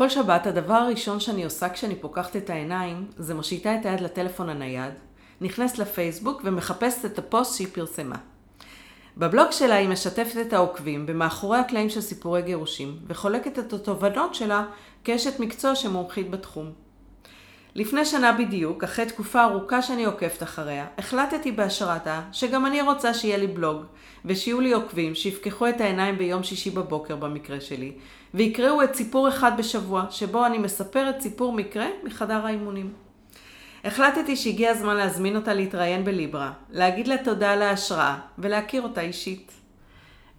כל שבת הדבר הראשון שאני עושה כשאני פוקחת את העיניים, זה מושיטה את היד לטלפון הנייד, נכנסת לפייסבוק ומחפשת את הפוסט שהיא פרסמה. בבלוג שלה היא משתפת את העוקבים במאחורי הקלעים של סיפורי גירושים, וחולקת את התובנות שלה כאשת מקצוע שמומחית בתחום. לפני שנה בדיוק, אחרי תקופה ארוכה שאני עוקבת אחריה, החלטתי בהשראתה שגם אני רוצה שיהיה לי בלוג, ושיהיו לי עוקבים שיפקחו את העיניים ביום שישי בבוקר במקרה שלי, ויקראו את סיפור אחד בשבוע, שבו אני מספרת סיפור מקרה מחדר האימונים. החלטתי שהגיע הזמן להזמין אותה להתראיין בליברה, להגיד לה תודה על ההשראה ולהכיר אותה אישית.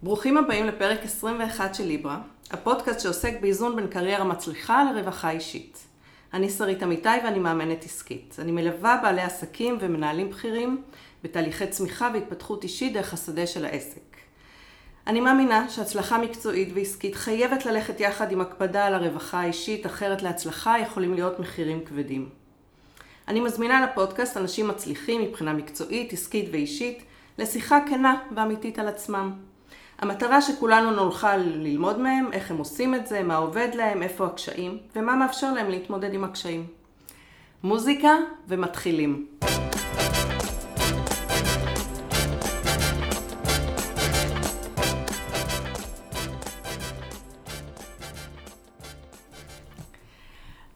ברוכים הבאים לפרק 21 של ליברה, הפודקאסט שעוסק באיזון בין קריירה מצליחה לרווחה אישית. אני שרית אמיתי ואני מאמנת עסקית. אני מלווה בעלי עסקים ומנהלים בכירים בתהליכי צמיחה והתפתחות אישית דרך השדה של העסק. אני מאמינה שהצלחה מקצועית ועסקית חייבת ללכת יחד עם הקפדה על הרווחה האישית, אחרת להצלחה יכולים להיות מחירים כבדים. אני מזמינה לפודקאסט אנשים מצליחים מבחינה מקצועית, עסקית ואישית, לשיחה כנה ואמיתית על עצמם. המטרה שכולנו נוכל ללמוד מהם, איך הם עושים את זה, מה עובד להם, איפה הקשיים, ומה מאפשר להם להתמודד עם הקשיים. מוזיקה ומתחילים.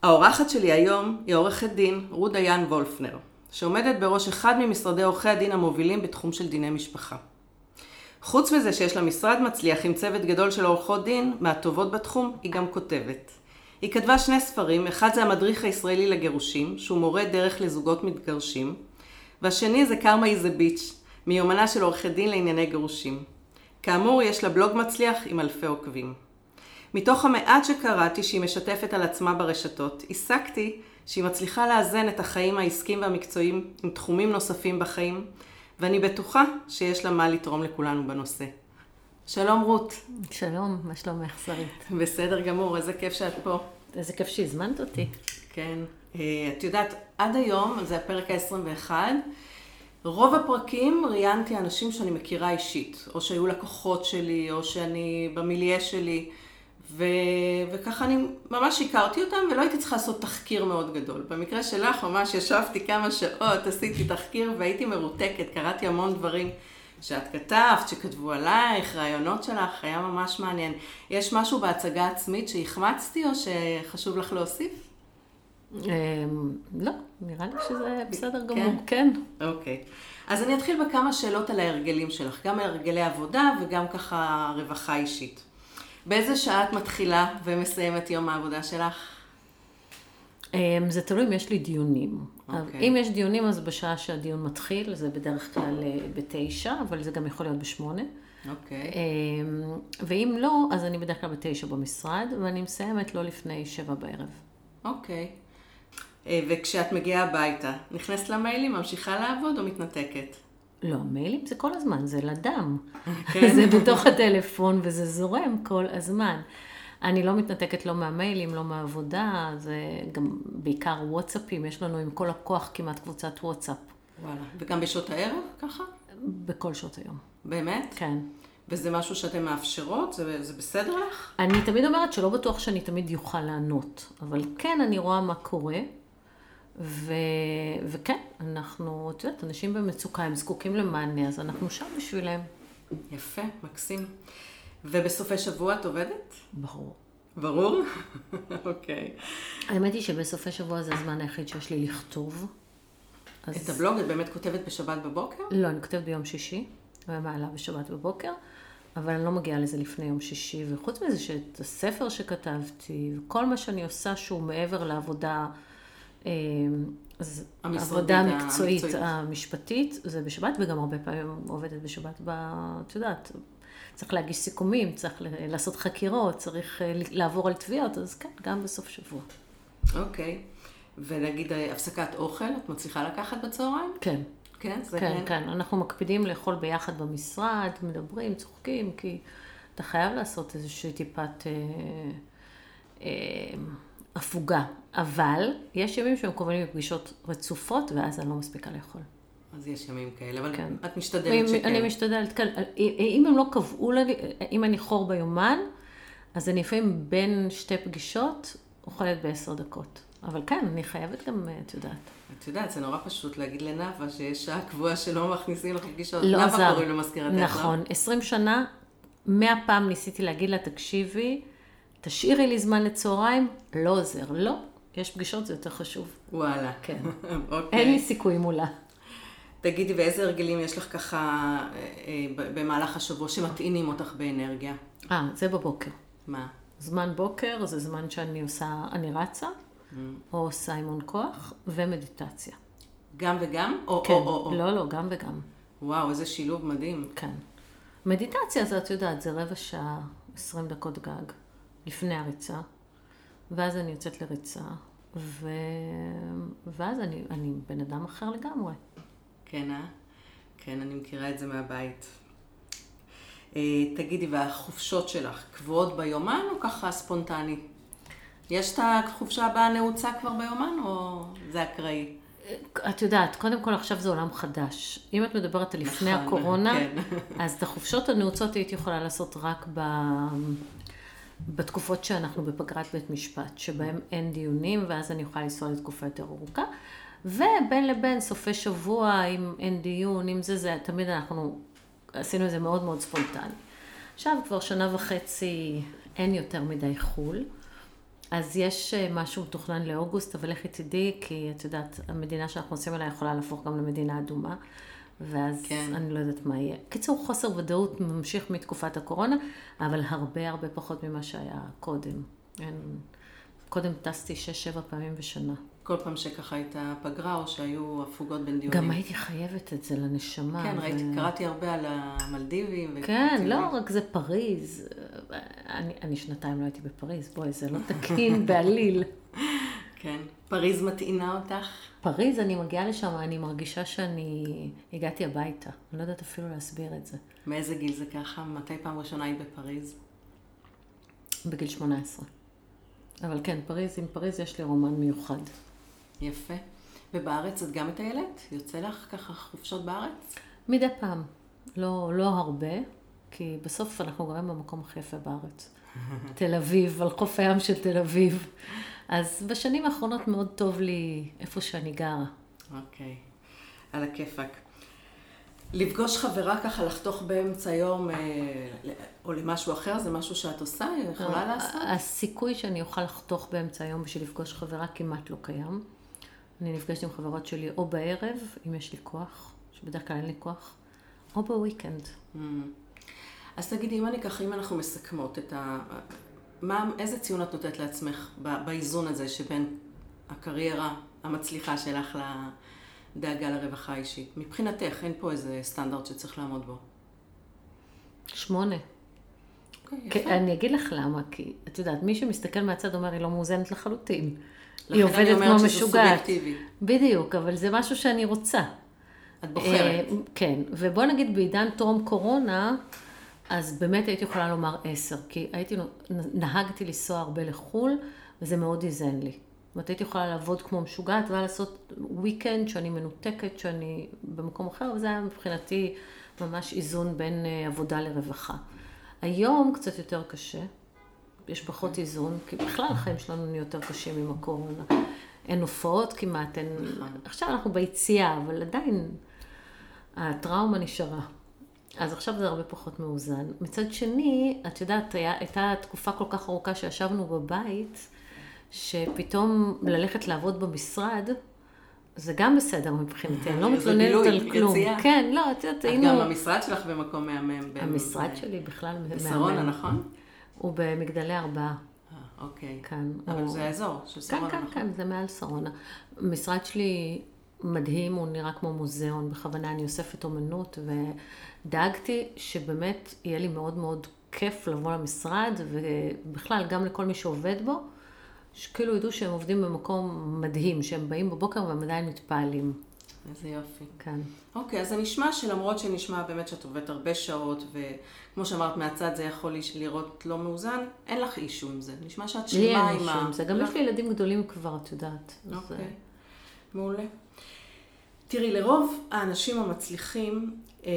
האורחת שלי היום היא עורכת דין רות דיין וולפנר, שעומדת בראש אחד ממשרדי עורכי הדין המובילים בתחום של דיני משפחה. חוץ מזה שיש לה משרד מצליח עם צוות גדול של עורכות דין, מהטובות בתחום, היא גם כותבת. היא כתבה שני ספרים, אחד זה המדריך הישראלי לגירושים, שהוא מורה דרך לזוגות מתגרשים, והשני זה קרמה איזה ביץ', מיומנה של עורכת דין לענייני גירושים. כאמור, יש לה בלוג מצליח עם אלפי עוקבים. מתוך המעט שקראתי שהיא משתפת על עצמה ברשתות, הסקתי שהיא מצליחה לאזן את החיים העסקיים והמקצועיים עם תחומים נוספים בחיים, ואני בטוחה שיש לה מה לתרום לכולנו בנושא. שלום רות. שלום, מה שלומך שרית? בסדר גמור, איזה כיף שאת פה. איזה כיף שהזמנת אותי. כן. אה, את יודעת, עד היום, זה הפרק ה-21, רוב הפרקים ראיינתי אנשים שאני מכירה אישית, או שהיו לקוחות שלי, או שאני במיליה שלי. ו... וככה אני ממש הכרתי אותם ולא הייתי צריכה לעשות תחקיר מאוד גדול. במקרה שלך ממש ישבתי כמה שעות, עשיתי תחקיר והייתי מרותקת, קראתי המון דברים שאת כתבת, שכתבו עלייך, רעיונות שלך, היה ממש מעניין. יש משהו בהצגה עצמית שהחמצתי או שחשוב לך להוסיף? אמ, לא, נראה לי שזה בסדר גמור, כן. אוקיי. אז אני אתחיל בכמה שאלות על ההרגלים שלך, גם הרגלי עבודה וגם ככה רווחה אישית. באיזה שעה את מתחילה ומסיימת יום העבודה שלך? אמ, זה תלוי אם יש לי דיונים. Okay. אוקיי. אם יש דיונים, אז בשעה שהדיון מתחיל, זה בדרך כלל אה, בתשע, אבל זה גם יכול להיות בשמונה. אוקיי. Okay. אמ, ואם לא, אז אני בדרך כלל בתשע במשרד, ואני מסיימת לא לפני שבע בערב. אוקיי. Okay. אה, וכשאת מגיעה הביתה, נכנסת למיילים, ממשיכה לעבוד או מתנתקת? לא, מיילים זה כל הזמן, זה לדם. כן. זה בתוך הטלפון וזה זורם כל הזמן. אני לא מתנתקת לא מהמיילים, לא מהעבודה, זה גם בעיקר וואטסאפים, יש לנו עם כל הכוח כמעט קבוצת וואטסאפ. וואלה, וגם בשעות הערב ככה? בכל שעות היום. באמת? כן. וזה משהו שאתן מאפשרות? זה, זה בסדר לך? אני תמיד אומרת שלא בטוח שאני תמיד אוכל לענות, אבל כן אני רואה מה קורה. ו... וכן, אנחנו, את יודעת, אנשים במצוקה, הם זקוקים למענה, אז אנחנו שם בשבילם. יפה, מקסים. ובסופי שבוע את עובדת? ברור. ברור? אוקיי. okay. האמת היא שבסופי שבוע זה הזמן היחיד שיש לי לכתוב. אז... את הבלוג את באמת כותבת בשבת בבוקר? לא, אני כותבת ביום שישי, ומעלה בשבת בבוקר, אבל אני לא מגיעה לזה לפני יום שישי, וחוץ מזה שאת הספר שכתבתי, וכל מה שאני עושה שהוא מעבר לעבודה... אז העבודה המקצועית המשפטית זה בשבת, וגם הרבה פעמים עובדת בשבת, ב, את יודעת, צריך להגיש סיכומים, צריך לעשות חקירות, צריך אה, לעבור על תביעות, אז כן, גם בסוף שבוע. אוקיי. ונגיד אה, הפסקת אוכל, את מצליחה לקחת בצהריים? כן. כן? זה כן, כן. כן. אנחנו מקפידים לאכול ביחד במשרד, מדברים, צוחקים, כי אתה חייב לעשות איזושהי טיפת... אה, אה, הפוגה, אבל יש ימים שהם קובעים בפגישות רצופות, ואז אני לא מספיקה לאכול. אז יש ימים כאלה, אבל כן. את משתדלת שכן. אני משתדלת, כן. אם הם לא קבעו לי, אם אני חור ביומן, אז אני לפעמים בין שתי פגישות אוכלת בעשר דקות. אבל כן, אני חייבת גם, אה, את יודעת. את יודעת, זה נורא פשוט להגיד לנאווה שיש שעה קבועה שלא מכניסים לך פגישות. לא עזר. קוראים למזכירתך, לא? נכון, עשרים שנה, מאה פעם ניסיתי להגיד לה, תקשיבי, תשאירי לי זמן לצהריים, לא עוזר. לא, יש פגישות, זה יותר חשוב. וואלה. כן. אוקיי. אין לי סיכוי מולה. תגידי, ואיזה הרגלים יש לך ככה אה, אה, במהלך השבוע שמטעינים אותך באנרגיה? אה, זה בבוקר. מה? זמן בוקר זה זמן שאני עושה, אני רצה, Mm. או עושה אימון כוח, ומדיטציה. גם וגם? או כן, או או או. לא, לא, גם וגם. וואו, איזה שילוב מדהים. כן. מדיטציה זה, את יודעת, זה רבע שעה, 20 דקות גג, לפני הריצה, ואז אני יוצאת לריצה, ו... ואז אני, אני בן אדם אחר לגמרי. כן, אה? כן, אני מכירה את זה מהבית. אה, תגידי, והחופשות שלך קבועות ביומן או ככה ספונטני? יש את החופשה הבאה נעוצה כבר ביומן או זה אקראי? את יודעת, קודם כל עכשיו זה עולם חדש. אם את מדברת על לפני נכון, הקורונה, כן. אז את החופשות הנעוצות הייתי יכולה לעשות רק ב... בתקופות שאנחנו בפגרת בית משפט, שבהם אין דיונים, ואז אני יכולה לנסוע לתקופה יותר ארוכה. ובין לבין, סופי שבוע, אם אין דיון, אם זה זה, תמיד אנחנו עשינו את זה מאוד מאוד ספונטני. עכשיו כבר שנה וחצי אין יותר מדי חו"ל. אז יש אה, משהו מתוכנן לאוגוסט, אבל לכי תדעי, כי את יודעת, המדינה שאנחנו עושים עליה יכולה להפוך גם למדינה אדומה, ואז כן. אני לא יודעת מה יהיה. קיצור, חוסר ודאות ממשיך מתקופת הקורונה, אבל הרבה הרבה פחות ממה שהיה קודם. אין... קודם טסתי שש-שבע פעמים בשנה. כל פעם שככה הייתה פגרה או שהיו הפוגות בין דיונים. גם הייתי חייבת את זה לנשמה. כן, ו- ראיתי, קראתי הרבה על המלדיבים. כן. לא רק זה פריז. אני, אני שנתיים לא הייתי בפריז, בואי, זה לא תקין בעליל. כן. פריז מטעינה אותך? פריז, אני מגיעה לשם, אני מרגישה שאני הגעתי הביתה. אני לא יודעת אפילו להסביר את זה. מאיזה גיל זה ככה? מתי פעם ראשונה היית בפריז? בגיל 18. אבל כן, פריז, עם פריז יש לי רומן מיוחד. יפה. ובארץ את גם מטיילת? יוצא לך ככה חופשות בארץ? מדי פעם. לא, לא הרבה, כי בסוף אנחנו גרים במקום הכי יפה בארץ. תל אביב, על חוף הים של תל אביב. אז בשנים האחרונות מאוד טוב לי איפה שאני גרה. אוקיי. על הכיפאק. לפגוש חברה ככה, לחתוך באמצע יום אה, או למשהו אחר, זה משהו שאת עושה? יכולה לעשות? הסיכוי שאני אוכל לחתוך באמצע היום בשביל לפגוש חברה כמעט לא קיים. אני נפגשת עם חברות שלי או בערב, אם יש לי כוח, שבדרך כלל אין לי כוח, או בוויקנד. Mm. אז תגידי, אם אני ככה, אם אנחנו מסכמות את ה... מה, איזה ציון את נותנת לעצמך באיזון הזה שבין הקריירה המצליחה שלך לדאגה לרווחה האישית? מבחינתך, אין פה איזה סטנדרט שצריך לעמוד בו. שמונה. אוקיי, כי יפה. אני אגיד לך למה, כי את יודעת, מי שמסתכל מהצד אומר, היא לא מאוזנת לחלוטין. היא עובדת כמו משוגעת. בדיוק, אבל זה משהו שאני רוצה. את בוחרת. אה, כן, ובוא נגיד בעידן טרום קורונה, אז באמת הייתי יכולה לומר עשר, כי הייתי, נהגתי לנסוע הרבה לחו"ל, וזה מאוד איזן לי. זאת אומרת, הייתי יכולה לעבוד כמו משוגעת, והיה לעשות weekend שאני מנותקת, שאני במקום אחר, וזה היה מבחינתי ממש איזון בין אה, עבודה לרווחה. היום קצת יותר קשה, יש פחות איזון, כי בכלל החיים שלנו נהיו יותר קשים עם הקורונה. אין הופעות כמעט, אין... נכון. עכשיו אנחנו ביציאה, אבל עדיין הטראומה נשארה. אז עכשיו זה הרבה פחות מאוזן. מצד שני, את יודעת, היה, הייתה תקופה כל כך ארוכה שישבנו בבית, שפתאום ללכת לעבוד במשרד, זה גם בסדר מבחינתי, אני לא מתלוננת על כלום. יציאה. כן, לא, את יודעת, את היינו... גם המשרד שלך במקום מהמם. המשרד שלי בכלל מהמם. בשרונה, נכון? הוא במגדלי ארבעה, אה, אוקיי. כאן. אבל הוא- זה האזור של כן, שרונה, כן, נכון? כן, זה מעל שרונה. המשרד שלי מדהים, הוא נראה כמו מוזיאון, בכוונה אני אוספת אומנות, ודאגתי שבאמת יהיה לי מאוד מאוד כיף לבוא למשרד, ובכלל, גם לכל מי שעובד בו, שכאילו ידעו שהם עובדים במקום מדהים, שהם באים בבוקר והם עדיין מתפעלים. איזה יופי. כן. אוקיי, אז זה נשמע שלמרות שנשמע באמת שאת עובדת הרבה שעות, וכמו שאמרת, מהצד זה יכול לראות לא מאוזן, אין לך אישו עם זה. נשמע שאת לי שלמה אין עם אישו ה... עם זה, גם יש לי ילדים גדולים כבר, את יודעת. אוקיי, מעולה. תראי, לרוב האנשים המצליחים אה,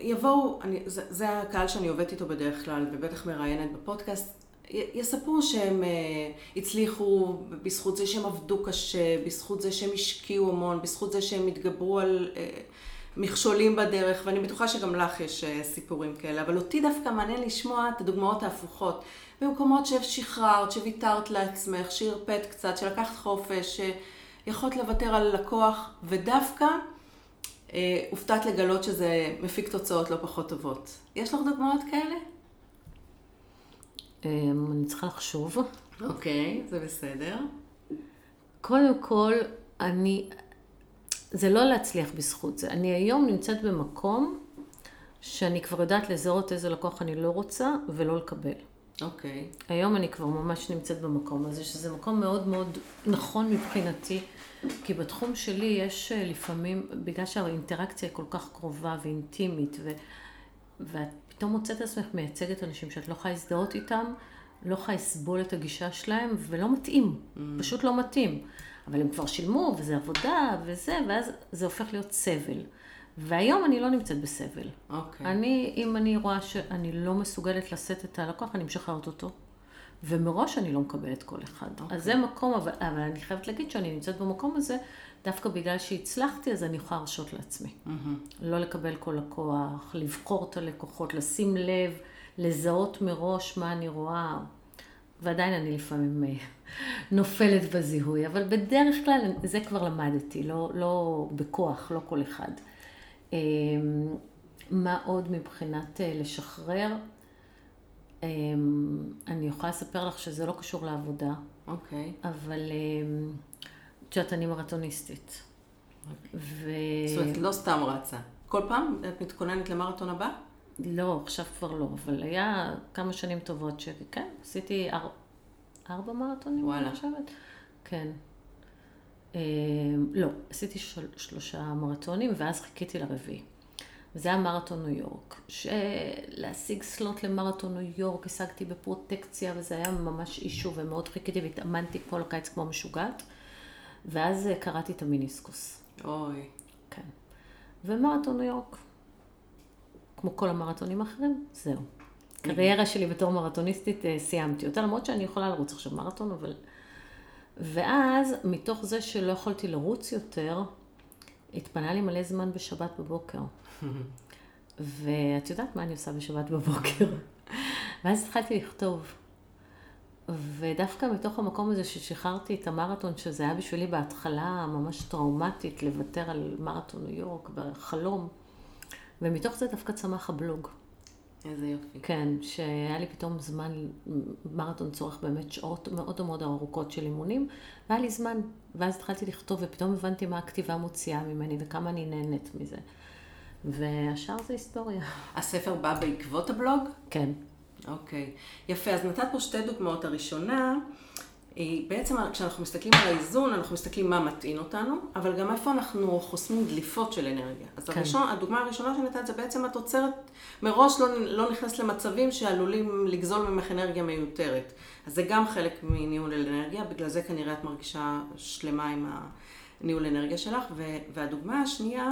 יבואו, אני, זה, זה הקהל שאני עובדת איתו בדרך כלל, ובטח מראיינת בפודקאסט, יספרו שהם אה, הצליחו בזכות זה שהם עבדו קשה, בזכות זה שהם השקיעו המון, בזכות זה שהם התגברו על אה, מכשולים בדרך, ואני בטוחה שגם לך יש סיפורים כאלה, אבל אותי דווקא מעניין לשמוע את הדוגמאות ההפוכות. במקומות ששחררת, שוויתרת לעצמך, שהרפאת קצת, שלקחת חופש, שיכולת לוותר על לקוח, ודווקא אה, הופתעת לגלות שזה מפיק תוצאות לא פחות טובות. יש לך דוגמאות כאלה? אמ, אני צריכה לחשוב. אוקיי, זה בסדר. קודם כל, אני... זה לא להצליח בזכות זה. אני היום נמצאת במקום שאני כבר יודעת לזהות איזה לקוח אני לא רוצה ולא לקבל. אוקיי. Okay. היום אני כבר ממש נמצאת במקום הזה, שזה מקום מאוד מאוד נכון מבחינתי, כי בתחום שלי יש אה, לפעמים, בגלל שהאינטראקציה היא כל כך קרובה ואינטימית, ו... ואת פתאום מוצאת את עצמך מייצגת אנשים שאת לא יכולה להזדהות איתם, לא יכולה לסבול את הגישה שלהם, ולא מתאים, mm. פשוט לא מתאים. אבל הם כבר שילמו, וזה עבודה, וזה, ואז זה הופך להיות סבל. והיום אני לא נמצאת בסבל. אוקיי. Okay. אני, אם אני רואה שאני לא מסוגלת לשאת את הלקוח, אני משחררת אותו. ומראש אני לא מקבלת כל אחד. Okay. אז זה אוקיי. מקום, אבל, אבל אני חייבת להגיד שאני נמצאת במקום הזה, דווקא בגלל שהצלחתי, אז אני יכולה להרשות לעצמי. Mm-hmm. לא לקבל כל לקוח, לבחור את הלקוחות, לשים לב, לזהות מראש מה אני רואה. ועדיין אני לפעמים אה, נופלת בזיהוי, אבל בדרך כלל זה כבר למדתי, לא, לא בכוח, לא כל אחד. אמ, מה עוד מבחינת אה, לשחרר? אמ, אני יכולה לספר לך שזה לא קשור לעבודה. אוקיי. Okay. אבל אמ, את יודעת, אני מרתוניסטית. Okay. ו... זאת אומרת, לא סתם רצה. כל פעם את מתכוננת למרתון הבא? לא, עכשיו כבר לא, אבל היה כמה שנים טובות שכן, עשיתי אר... ארבע מרתונים, וואלה. אני חושבת. כן. אה, לא, עשיתי של... שלושה מרתונים, ואז חיכיתי לרביעי. וזה היה מרתון ניו יורק. שלהשיג סלוט למרתון ניו יורק, השגתי בפרוטקציה, וזה היה ממש אישו, ומאוד חיכיתי והתאמנתי כל הקיץ כמו משוגעת. ואז אה, קראתי את המיניסקוס. אוי. כן. ומרתון ניו יורק. כמו כל המרתונים האחרים, זהו. קריירה שלי בתור מרתוניסטית אה, סיימתי אותה, למרות שאני יכולה לרוץ עכשיו מרתון, אבל... ואז, מתוך זה שלא יכולתי לרוץ יותר, התפנה לי מלא זמן בשבת בבוקר. ואת יודעת מה אני עושה בשבת בבוקר. ואז התחלתי לכתוב. ודווקא מתוך המקום הזה ששחררתי את המרתון, שזה היה בשבילי בהתחלה ממש טראומטית, לוותר על מרתון ניו יורק בחלום, ומתוך זה דווקא צמח הבלוג. איזה יופי. כן, שהיה לי פתאום זמן, מרתון צורך באמת שעות מאוד מאוד ארוכות של אימונים, והיה לי זמן, ואז התחלתי לכתוב, ופתאום הבנתי מה הכתיבה מוציאה ממני, וכמה אני נהנית מזה. והשאר זה היסטוריה. הספר בא בעקבות הבלוג? כן. אוקיי. יפה, אז נתת פה שתי דוגמאות. הראשונה, בעצם כשאנחנו מסתכלים על האיזון, אנחנו מסתכלים מה מטעין אותנו, אבל גם איפה אנחנו חוסמים דליפות של אנרגיה. אז כן. הראשון, הדוגמה הראשונה שנתת זה בעצם את עוצרת, מראש לא, לא נכנסת למצבים שעלולים לגזול ממך אנרגיה מיותרת. אז זה גם חלק מניהול אנרגיה, בגלל זה כנראה את מרגישה שלמה עם הניהול אנרגיה שלך. והדוגמה השנייה,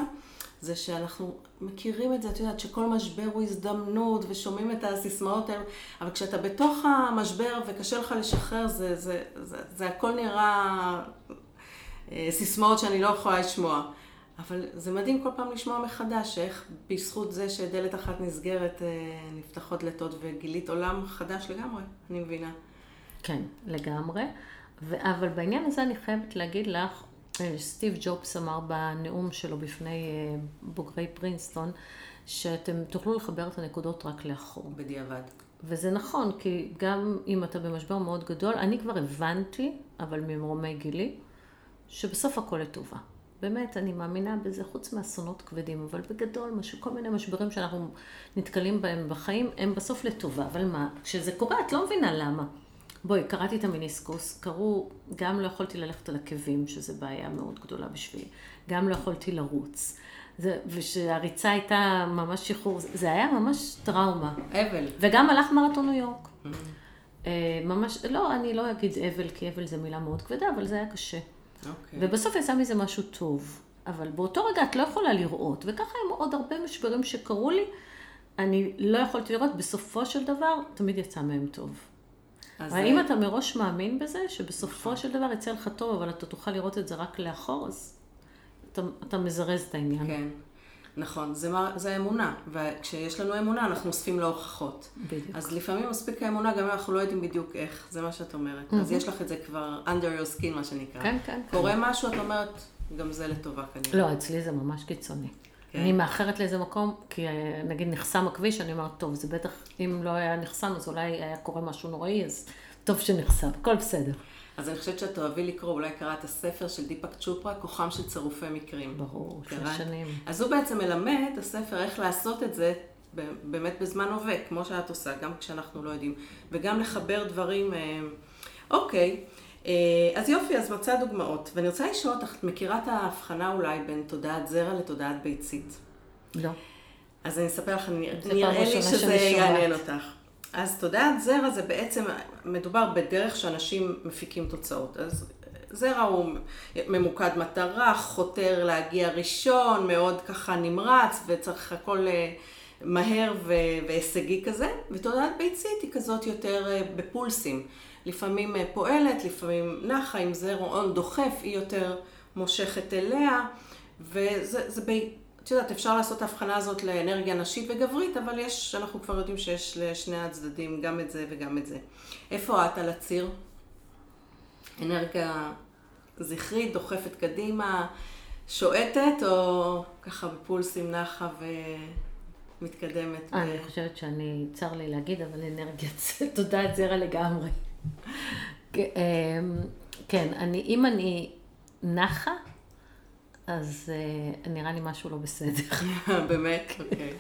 זה שאנחנו מכירים את זה, את יודעת, שכל משבר הוא הזדמנות, ושומעים את הסיסמאות האלה, אבל כשאתה בתוך המשבר וקשה לך לשחרר, זה, זה, זה, זה הכל נראה אה, סיסמאות שאני לא יכולה לשמוע. אבל זה מדהים כל פעם לשמוע מחדש, איך בזכות זה שדלת אחת נסגרת, אה, נפתחות דלתות וגילית עולם חדש לגמרי, אני מבינה. כן, לגמרי. ו- אבל בעניין הזה אני חייבת להגיד לך, סטיב ג'ובס אמר בנאום שלו בפני אה, בוגרי פרינסטון, שאתם תוכלו לחבר את הנקודות רק לאחור. בדיעבד. וזה נכון, כי גם אם אתה במשבר מאוד גדול, אני כבר הבנתי, אבל ממרומי גילי, שבסוף הכל לטובה. באמת, אני מאמינה בזה, חוץ מאסונות כבדים, אבל בגדול, מש... כל מיני משברים שאנחנו נתקלים בהם בחיים, הם בסוף לטובה. אבל מה, כשזה קורה, את לא מבינה למה. בואי, קראתי את המיניסקוס, קראו, גם לא יכולתי ללכת על עקבים, שזו בעיה מאוד גדולה בשבילי, גם לא יכולתי לרוץ. זה, ושהריצה הייתה ממש שחרור, זה היה ממש טראומה. אבל. וגם הלך מרתון ניו יורק. Mm-hmm. ממש, לא, אני לא אגיד אבל, כי אבל זו מילה מאוד כבדה, אבל זה היה קשה. Okay. אוקיי. ובסוף יצא מזה משהו טוב. אבל באותו רגע את לא יכולה לראות, וככה עם עוד הרבה משברים שקרו לי, אני לא יכולתי לראות, בסופו של דבר, תמיד יצא מהם טוב. אז אבל אם אה, אתה מראש מאמין בזה, שבסופו של דבר יצא לך טוב, אבל אתה תוכל לראות את זה רק לאחור, אז אתה, אתה מזרז את העניין. כן, נכון, זה, מה, זה האמונה, וכשיש לנו אמונה אנחנו אוספים להוכחות. בדיוק. אז לפעמים מספיק האמונה, גם אם אנחנו לא יודעים בדיוק איך, זה מה שאת אומרת. אז יש לך את זה כבר under your skin, מה שנקרא. כן, כן. קורה משהו, את אומרת, גם זה לטובה כנראה. לא, אצלי זה ממש קיצוני. כן. אני מאחרת לאיזה מקום, כי אה, נגיד נחסם הכביש, אני אומרת, טוב, זה בטח, אם לא היה נחסם, אז אולי היה קורה משהו נוראי, אז טוב שנחסם, הכל בסדר. אז אני חושבת שאת תאהבי לקרוא, אולי קראת הספר של דיפק צ'ופרה, כוחם של צירופי מקרים. ברור? שש שנים. אז הוא בעצם מלמד, הספר, איך לעשות את זה באמת בזמן הווה, כמו שאת עושה, גם כשאנחנו לא יודעים, וגם לחבר דברים. אה, אוקיי, אז יופי, אז מצא דוגמאות. ואני רוצה לשאול אותך, את מכירה את ההבחנה אולי בין תודעת זרע לתודעת ביצית? לא. אז אני אספר לך, נראה לי שזה. יעניין אותך. אז תודעת זרע זה בעצם, מדובר בדרך שאנשים מפיקים תוצאות. אז זרע הוא ממוקד מטרה, חותר להגיע ראשון, מאוד ככה נמרץ, וצריך הכל אה, מהר ו- והישגי כזה. ותודעת ביצית היא כזאת יותר אה, בפולסים. לפעמים אה, פועלת, לפעמים נחה, אם זרעון דוחף, היא יותר מושכת אליה. וזה, זה ב... את יודעת, אפשר לעשות את ההבחנה הזאת לאנרגיה נשית וגברית, אבל יש, אנחנו כבר יודעים שיש לשני הצדדים גם את זה וגם את זה. איפה את על הציר? אנרגיה זכרית, דוחפת קדימה, שועטת, או ככה בפולסים נחה? אה, אני חושבת שאני, צר לי להגיד, אבל אנרגיית תודעת זרע לגמרי. כן, אמ, כן, אני, אם אני נחה, אז אה, נראה לי משהו לא בסדר. באמת? אוקיי.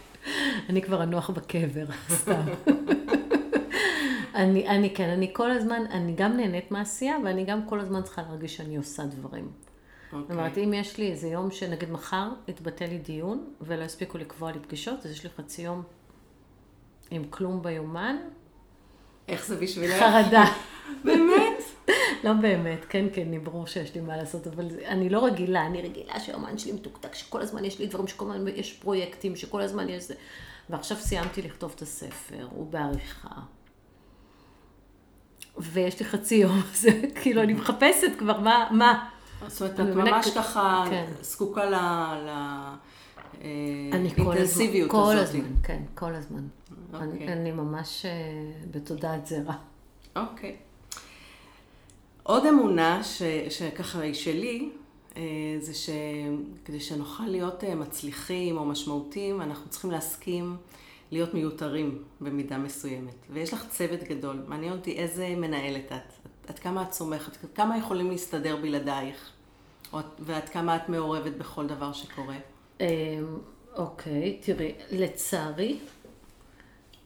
אני כבר אנוח בקבר, סתם. אני, אני כן, אני כל הזמן, אני גם נהנית מהעשייה, ואני גם כל הזמן צריכה להרגיש שאני עושה דברים. זאת אוקיי. אומרת, אם יש לי איזה יום שנגיד מחר יתבטל לי דיון, ולא הספיקו לקבוע לי פגישות, אז יש לי חצי יום עם כלום ביומן, איך זה בשבילך? חרדה. באמת? לא באמת, כן, כן, ברור שיש לי מה לעשות, אבל אני לא רגילה, אני רגילה שהאומן שלי מתוקתק, שכל הזמן יש לי דברים, שכל הזמן יש פרויקטים, שכל הזמן יש זה. ועכשיו סיימתי לכתוב את הספר, הוא בעריכה. ויש לי חצי יום, זה כאילו, אני מחפשת כבר מה, מה. זאת אומרת, את ממש ככה כן. זקוקה ל... אה, אני כל הזמן, אינטנסיביות כל הזאת. הזמן, כן, כל הזמן. אני, אוקיי. אני ממש אה, בתודעת זרע. אוקיי. עוד אמונה ש, שככה היא שלי, אה, זה שכדי שנוכל להיות אה, מצליחים או משמעותיים, אנחנו צריכים להסכים להיות מיותרים במידה מסוימת. ויש לך צוות גדול, מעניין אותי איזה מנהלת את, עד כמה את סומכת, עד כמה יכולים להסתדר בלעדייך, או, ועד כמה את מעורבת בכל דבר שקורה. אמ, אוקיי, תראי, לצערי,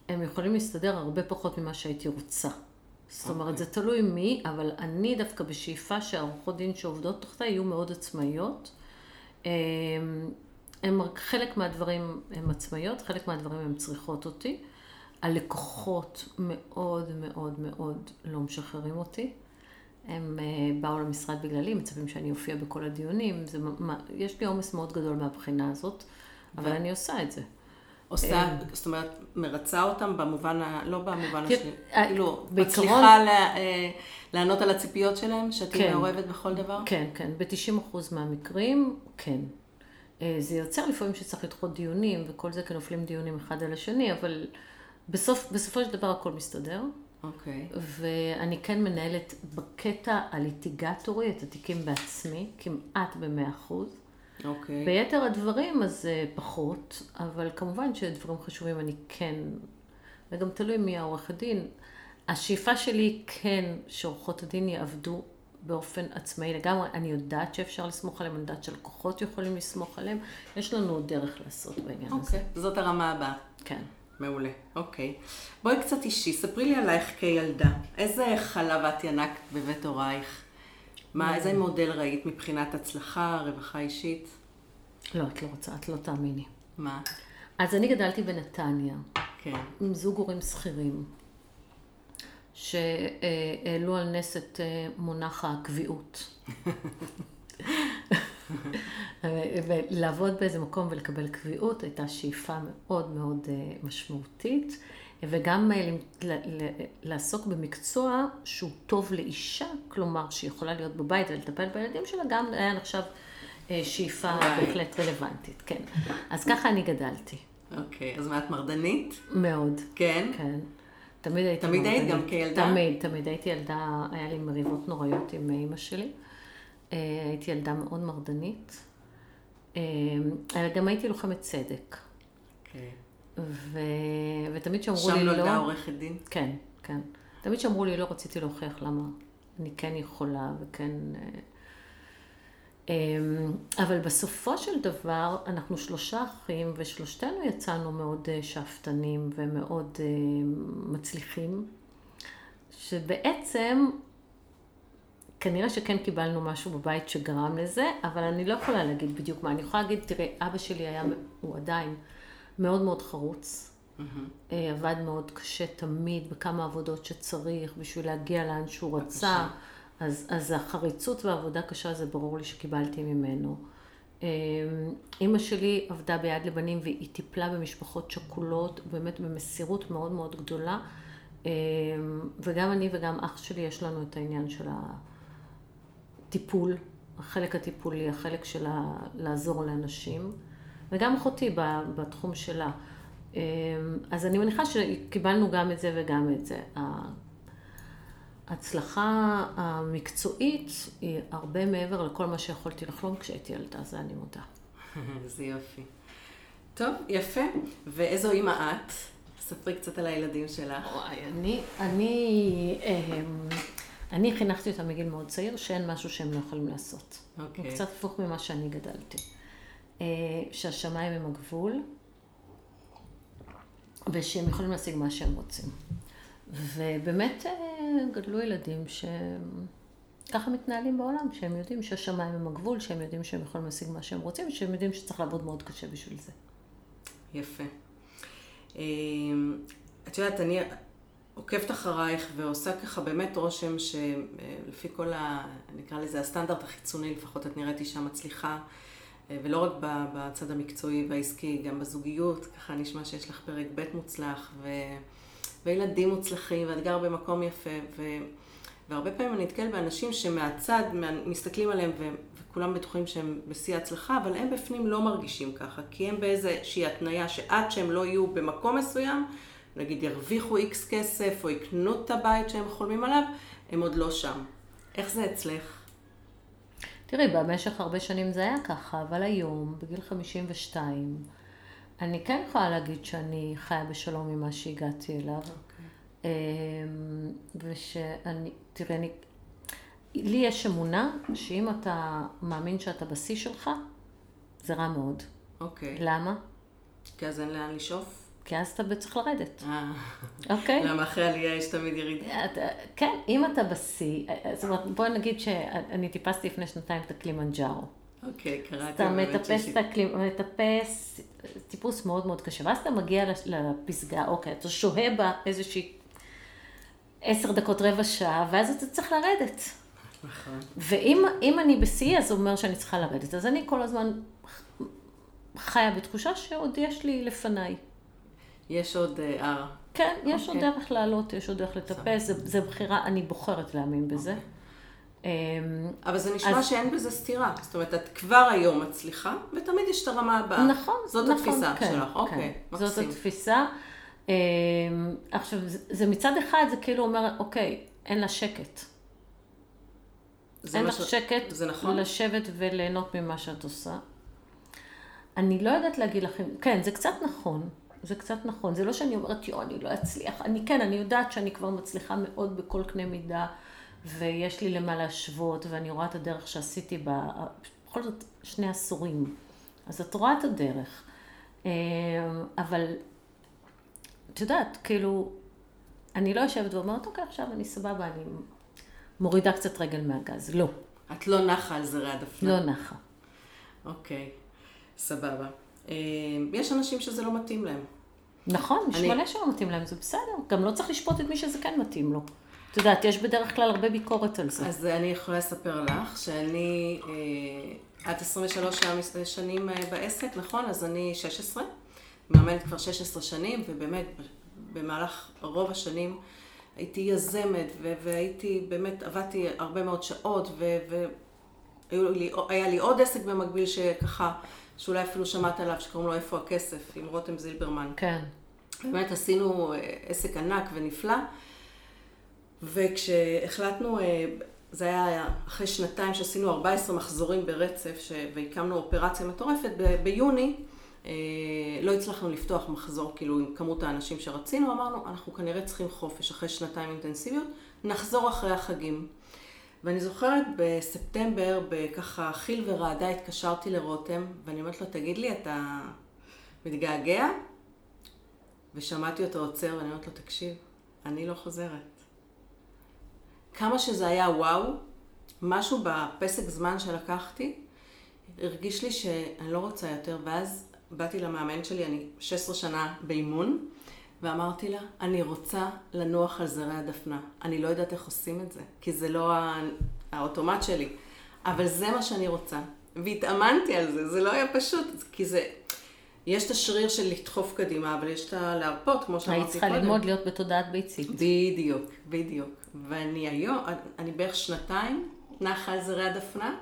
הם יכולים להסתדר הרבה פחות ממה שהייתי רוצה. זאת אומרת, אוקיי. זה תלוי מי, אבל אני דווקא בשאיפה שהעורכות דין שעובדות תחתיי יהיו מאוד עצמאיות. אמ, הם, חלק מהדברים הם עצמאיות, חלק מהדברים הם צריכות אותי. הלקוחות מאוד מאוד מאוד לא משחררים אותי. הם אה, באו למשרד בגללי, מצפים שאני אופיע בכל הדיונים. זה, מה- יש לי עומס מאוד גדול מהבחינה הזאת, אבל ו- אני עושה את זה. עושה, זאת אומרת, מרצה אותם במובן, ה... לא במובן כן, השני, אה, כאילו, בעיקרון- מצליחה לה, אה, לענות על הציפיות שלהם, שתהיי כן. מעורבת בכל דבר? כן, כן, ב-90% מהמקרים, כן. אה, זה יוצר לפעמים שצריך לדחות דיונים וכל זה, כי נופלים דיונים אחד על השני, אבל בסוף, בסופו של דבר הכל מסתדר. אוקיי. ואני כן מנהלת בקטע הליטיגטורי את התיקים בעצמי, כמעט ב-100%. אוקיי. ביתר הדברים אז אה, פחות, אבל כמובן שדברים חשובים אני כן, וגם תלוי מי העורך הדין. השאיפה שלי כן שעורכות הדין יעבדו באופן עצמאי לגמרי. אני יודעת שאפשר לסמוך עליהם, אני יודעת שלקוחות יכולים לסמוך עליהם. יש לנו דרך לעשות בעניין הזה. אוקיי. זאת הרמה הבאה. כן. מעולה. אוקיי. בואי קצת אישי, ספרי לי עלייך כילדה. איזה חלב את ינקת בבית הורייך? מה, איזה מודל ראית מבחינת הצלחה, רווחה אישית? לא, את לא רוצה, את לא תאמיני. מה? אז אני גדלתי בנתניה, כן. עם זוג הורים שכירים, שהעלו על נס את אה, מונח הקביעות. ולעבוד באיזה מקום ולקבל קביעות הייתה שאיפה מאוד מאוד אה, משמעותית. וגם אה, לעסוק במקצוע שהוא טוב לאישה, כלומר שיכולה להיות בבית ולטפל בילדים שלה, גם היה נחשב אה, שאיפה וואי. בהחלט רלוונטית, כן. אז ככה אני גדלתי, אוקיי, אז מה את מרדנית? מאוד. כן. כן. תמיד הייתי תמיד היית מרדנית. גם כילדה? תמיד, תמיד. הייתי ילדה, היה לי מריבות נוראיות עם אימא שלי. אה, הייתי ילדה מאוד מרדנית. אה, אבל גם הייתי לוחמת צדק. אוקיי. ו... ותמיד שאמרו שם לי לא... נולדה עורכת דין? כן, כן. תמיד שאמרו לי, לא רציתי להוכיח למה אני כן יכולה וכן... אה, אמ, אבל בסופו של דבר, אנחנו שלושה אחים, ושלושתנו יצאנו מאוד שאפתנים ומאוד מצליחים, שבעצם כנראה שכן קיבלנו משהו בבית שגרם לזה, אבל אני לא יכולה להגיד בדיוק מה. אני יכולה להגיד, תראה, אבא שלי היה, הוא עדיין מאוד מאוד חרוץ. אה, עבד מאוד קשה תמיד בכמה עבודות שצריך בשביל להגיע לאן שהוא רצה. אז, אז החריצות והעבודה קשה זה ברור לי שקיבלתי ממנו. אה, אימא שלי עבדה ביד לבנים והיא טיפלה במשפחות שכולות, באמת במסירות מאוד מאוד גדולה. אה, וגם אני וגם אח שלי יש לנו את העניין של הטיפול, החלק הטיפולי, החלק של לעזור לאנשים, וגם אחותי בתחום שלה. אה, אז אני מניחה שקיבלנו גם את זה וגם את זה. ההצלחה המקצועית היא הרבה מעבר לכל מה שיכולתי לחלום כשהייתי ילדה, זה אני מודה. זה יופי. טוב, יפה. ואיזו אימא את? ספרי קצת על הילדים שלך. וואי, אני, אני, אמ, אני חינכתי אותם מגיל מאוד צעיר, שאין משהו שהם לא יכולים לעשות. אוקיי. הוא קצת הפוך ממה שאני גדלתי. אה, שהשמיים הם הגבול, ושהם יכולים להשיג מה שהם רוצים. ובאמת אה, גדלו ילדים שככה מתנהלים בעולם, שהם יודעים שהשמיים הם הגבול, שהם יודעים שהם יכולים להשיג מה שהם רוצים, ושהם יודעים שצריך לעבוד מאוד קשה בשביל זה. יפה. אמ, את יודעת, אני עוקבת אחרייך ועושה ככה באמת רושם שלפי כל ה... נקרא לזה הסטנדרט החיצוני, לפחות את נראית אישה מצליחה, אה, ולא רק בצד המקצועי והעסקי, גם בזוגיות, ככה נשמע שיש לך פרק ב' מוצלח, ו... וילדים מוצלחים, ואת גר במקום יפה, ו... והרבה פעמים אני נתקל באנשים שמהצד מה- מסתכלים עליהם ו... וכולם בטוחים שהם בשיא ההצלחה, אבל הם בפנים לא מרגישים ככה, כי הם באיזושהי התניה שעד שהם לא יהיו במקום מסוים, נגיד ירוויחו איקס כסף או יקנו את הבית שהם חולמים עליו, הם עוד לא שם. איך זה אצלך? תראי, במשך הרבה שנים זה היה ככה, אבל היום, בגיל 52, אני כן יכולה להגיד שאני חיה בשלום עם מה שהגעתי אליו. אמ, ושאני, תראה, אני, לי יש אמונה שאם אתה מאמין שאתה בשיא שלך, זה רע מאוד. אוקיי. למה? כי אז אין לאן לשאוף? כי אז אתה צריך לרדת, אה, אוקיי? למה אחרי עלייה יש תמיד ירידה? כן, אם אתה בשיא, זאת אומרת, בואי נגיד שאני טיפסתי לפני שנתיים את הקלימנג'ארו. אוקיי, קראתי. אתה מטפס. מטפס טיפוס מאוד מאוד קשה, ואז אתה מגיע לפסגה, אוקיי, אתה שוהה בה איזושהי עשר דקות, רבע שעה, ואז אתה צריך לרדת. נכון. ואם אם אני בשיא, אז זה אומר שאני צריכה לרדת. אז אני כל הזמן חיה בתחושה שעוד יש לי לפניי. יש עוד אה, הר. כן, יש עוד אוקיי. דרך לעלות, יש עוד דרך לטפס, זה, זה בחירה, אני בוחרת להאמין בזה. אמ, אבל זה נשמע אז- שאין בזה סתירה. זאת אומרת, את כבר היום מצליחה, ותמיד יש את הרמה הבאה. נכון, זאת נכון, התפיסה כן, שלך, כן. אוקיי, זאת מקסים. התפיסה. אמ, עכשיו, זה, זה מצד אחד, זה כאילו אומר, אוקיי, אין לה שקט. אין לך ש- שקט זה נכון. לשבת וליהנות ממה שאת עושה. אני לא יודעת להגיד לכם, כן, זה קצת נכון, זה קצת נכון. זה לא שאני אומרת, יו, אני לא אצליח. אני כן, אני יודעת שאני כבר מצליחה מאוד בכל קנה מידה, ויש לי למה להשוות, ואני רואה את הדרך שעשיתי ב... בכל זאת, שני עשורים. אז את רואה את הדרך. אמ, אבל, את יודעת, כאילו, אני לא יושבת ואומרת, אוקיי, עכשיו אני סבבה, אני מורידה קצת רגל מהגז. לא, את לא נחה על זרי הדפנה. לא נחה. אוקיי, סבבה. אה, יש אנשים שזה לא מתאים להם. נכון, יש מלא שלא מתאים להם, זה בסדר. גם לא צריך לשפוט את מי שזה כן מתאים לו. את יודעת, יש בדרך כלל הרבה ביקורת על זה. אז אני יכולה לספר לך שאני, אה, את 23 שעה- שנים אה, בעסק, נכון? אז אני 16, מאמנת כבר 16 שנים, ובאמת במהלך רוב השנים הייתי יזמת, והייתי, באמת, עבדתי הרבה מאוד שעות, והיה לי עוד עסק במקביל שככה, שאולי אפילו שמעת עליו, שקוראים לו איפה הכסף, עם רותם זילברמן. כן. באמת עשינו אה, עסק ענק ונפלא, וכשהחלטנו, אה, זה היה אחרי שנתיים שעשינו 14 מחזורים ברצף, ש... והקמנו אופרציה מטורפת, ב... ביוני אה, לא הצלחנו לפתוח מחזור, כאילו עם כמות האנשים שרצינו, אמרנו, אנחנו כנראה צריכים חופש אחרי שנתיים אינטנסיביות, נחזור אחרי החגים. ואני זוכרת בספטמבר, בככה חיל ורעדה, התקשרתי לרותם, ואני אומרת לו, תגיד לי, אתה מתגעגע? ושמעתי אותו עוצר, ואני אומרת לו, תקשיב, אני לא חוזרת. כמה שזה היה וואו, משהו בפסק זמן שלקחתי, הרגיש לי שאני לא רוצה יותר, ואז באתי למאמן שלי, אני 16 שנה באימון, ואמרתי לה, אני רוצה לנוח על זרי הדפנה. אני לא יודעת איך עושים את זה, כי זה לא האוטומט שלי, אבל זה מה שאני רוצה. והתאמנתי על זה, זה לא היה פשוט, כי זה... יש את השריר של לדחוף קדימה, אבל יש את הלהרפות, כמו שאמרתי קודם. היית צריכה ללמוד להיות בתודעת ביצית. בדיוק, בדיוק. ואני היום, אני בערך שנתיים נחה על זרי הדפנה.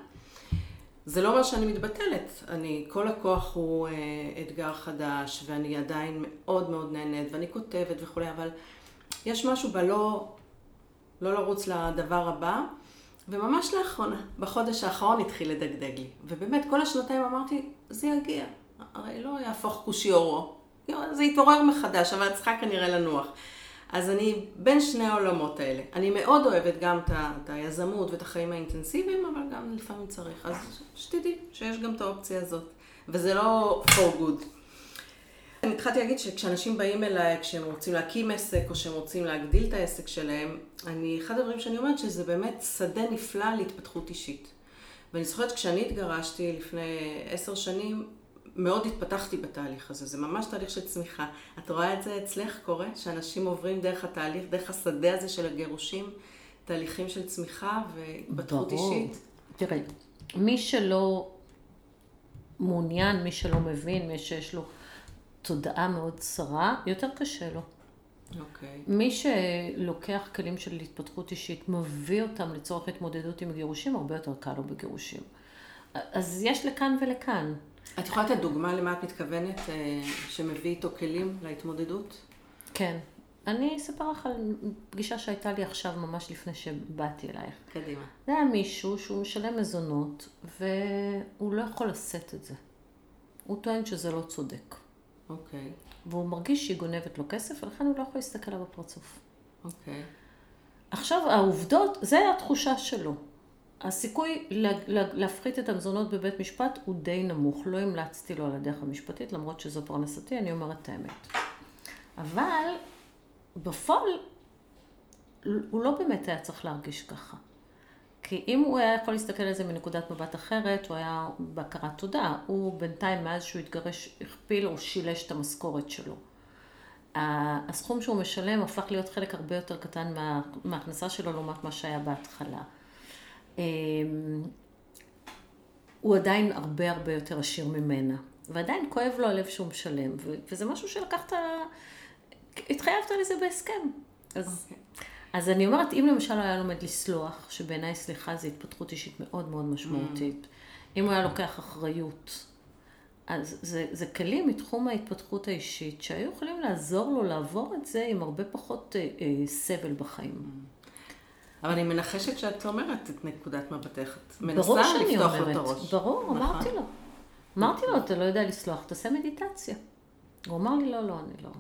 זה לא אומר שאני מתבטלת, אני, כל הכוח הוא אה, אתגר חדש, ואני עדיין מאוד מאוד נהנית, ואני כותבת וכולי, אבל יש משהו בלא, לא לרוץ לדבר הבא, וממש לאחרונה, בחודש האחרון התחיל לדגדג לי. ובאמת, כל השנתיים אמרתי, זה יגיע, הרי לא יהפוך כושי אורו. זה יתעורר מחדש, אבל את צריכה כנראה לנוח. אז אני בין שני העולמות האלה. אני מאוד אוהבת גם את היזמות ואת החיים האינטנסיביים, אבל גם לפעמים צריך. אז שתדעי שיש גם את האופציה הזאת. וזה לא for good. אני התחלתי להגיד שכשאנשים באים אליי, כשהם רוצים להקים עסק, או שהם רוצים להגדיל את העסק שלהם, אני, אחד הדברים שאני אומרת, שזה באמת שדה נפלא להתפתחות אישית. ואני זוכרת כשאני התגרשתי לפני עשר שנים, מאוד התפתחתי בתהליך הזה, זה ממש תהליך של צמיחה. את רואה את זה אצלך קורה? שאנשים עוברים דרך התהליך, דרך השדה הזה של הגירושים, תהליכים של צמיחה והתפתחות אישית? תראי, מי שלא מעוניין, מי שלא מבין, מי שיש לו תודעה מאוד צרה, יותר קשה לו. אוקיי. Okay. מי שלוקח כלים של התפתחות אישית, מביא אותם לצורך התמודדות עם גירושים, הרבה יותר קל לו בגירושים. אז יש לכאן ולכאן. את יכולה לתת דוגמה למה את מתכוונת, אה, שמביא איתו כלים להתמודדות? כן. אני אספר לך על פגישה שהייתה לי עכשיו, ממש לפני שבאתי אלייך. קדימה. זה היה מישהו שהוא משלם מזונות, והוא לא יכול לשאת את זה. הוא טוען שזה לא צודק. אוקיי. והוא מרגיש שהיא גונבת לו כסף, ולכן הוא לא יכול להסתכל עליו בפרצוף. אוקיי. עכשיו, העובדות, זה התחושה שלו. הסיכוי להפחית את המזונות בבית משפט הוא די נמוך. לא המלצתי לו על הדרך המשפטית, למרות שזו פרנסתי, אני אומרת את האמת. אבל בפועל, הוא לא באמת היה צריך להרגיש ככה. כי אם הוא היה יכול להסתכל על זה מנקודת מבט אחרת, הוא היה בהכרת תודה. הוא בינתיים, מאז שהוא התגרש, הכפיל או שילש את המשכורת שלו. הסכום שהוא משלם הפך להיות חלק הרבה יותר קטן מה, מההכנסה שלו לעומת מה שהיה בהתחלה. אמ, הוא עדיין הרבה הרבה יותר עשיר ממנה. ועדיין כואב לו הלב שהוא משלם, וזה משהו שלקחת, התחייבת לזה בהסכם. אז, okay. אוקיי. אז אני אומרת, אם למשל הוא היה לומד לסלוח, שבעיניי סליחה זה התפתחות אישית מאוד מאוד משמעותית, mm. אם הוא היה לוקח אחריות, אז זה, זה כלים מתחום ההתפתחות האישית שהיו יכולים לעזור לו לעבור את זה עם הרבה פחות אה, אה, סבל בחיים. Mm. אבל אני מנחשת שאת אומרת את נקודת מבטך. את מנסה לפתוח לו את הראש. ברור, נכון. אמרתי לו. אמרתי לו, אתה לא יודע לסלוח, תעשה מדיטציה. הוא אמר לי, לא, לא, אני לא...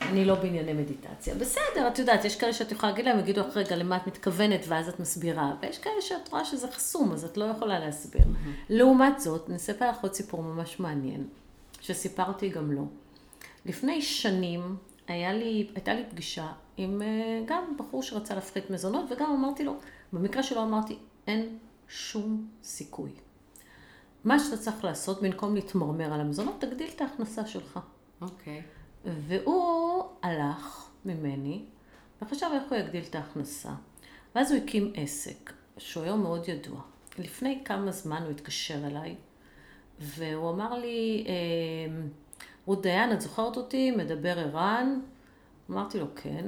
אני לא בענייני מדיטציה. בסדר, את יודעת, יש כאלה שאת יכולה להגיד להם, יגידו לך, רגע, למה את מתכוונת, ואז את מסבירה. ויש כאלה שאת רואה שזה חסום, אז את לא יכולה להסביר. לעומת זאת, אני אספר לך עוד סיפור ממש מעניין, שסיפרתי גם לו. לפני שנים היה לי, הייתה לי פגישה עם אה, גם בחור שרצה להפחית מזונות, וגם אמרתי לו, במקרה שלו אמרתי, אין שום סיכוי. מה שאתה צריך לעשות, במקום להתמרמר על המזונות, תגדיל את ההכנסה שלך. אוקיי. Okay. והוא הלך ממני, וחשב איך הוא יגדיל את ההכנסה. ואז הוא הקים עסק, שהוא היום מאוד ידוע. לפני כמה זמן הוא התקשר אליי, והוא אמר לי, אה, רות דיין, את זוכרת אותי? מדבר ערן? אמרתי לו, כן.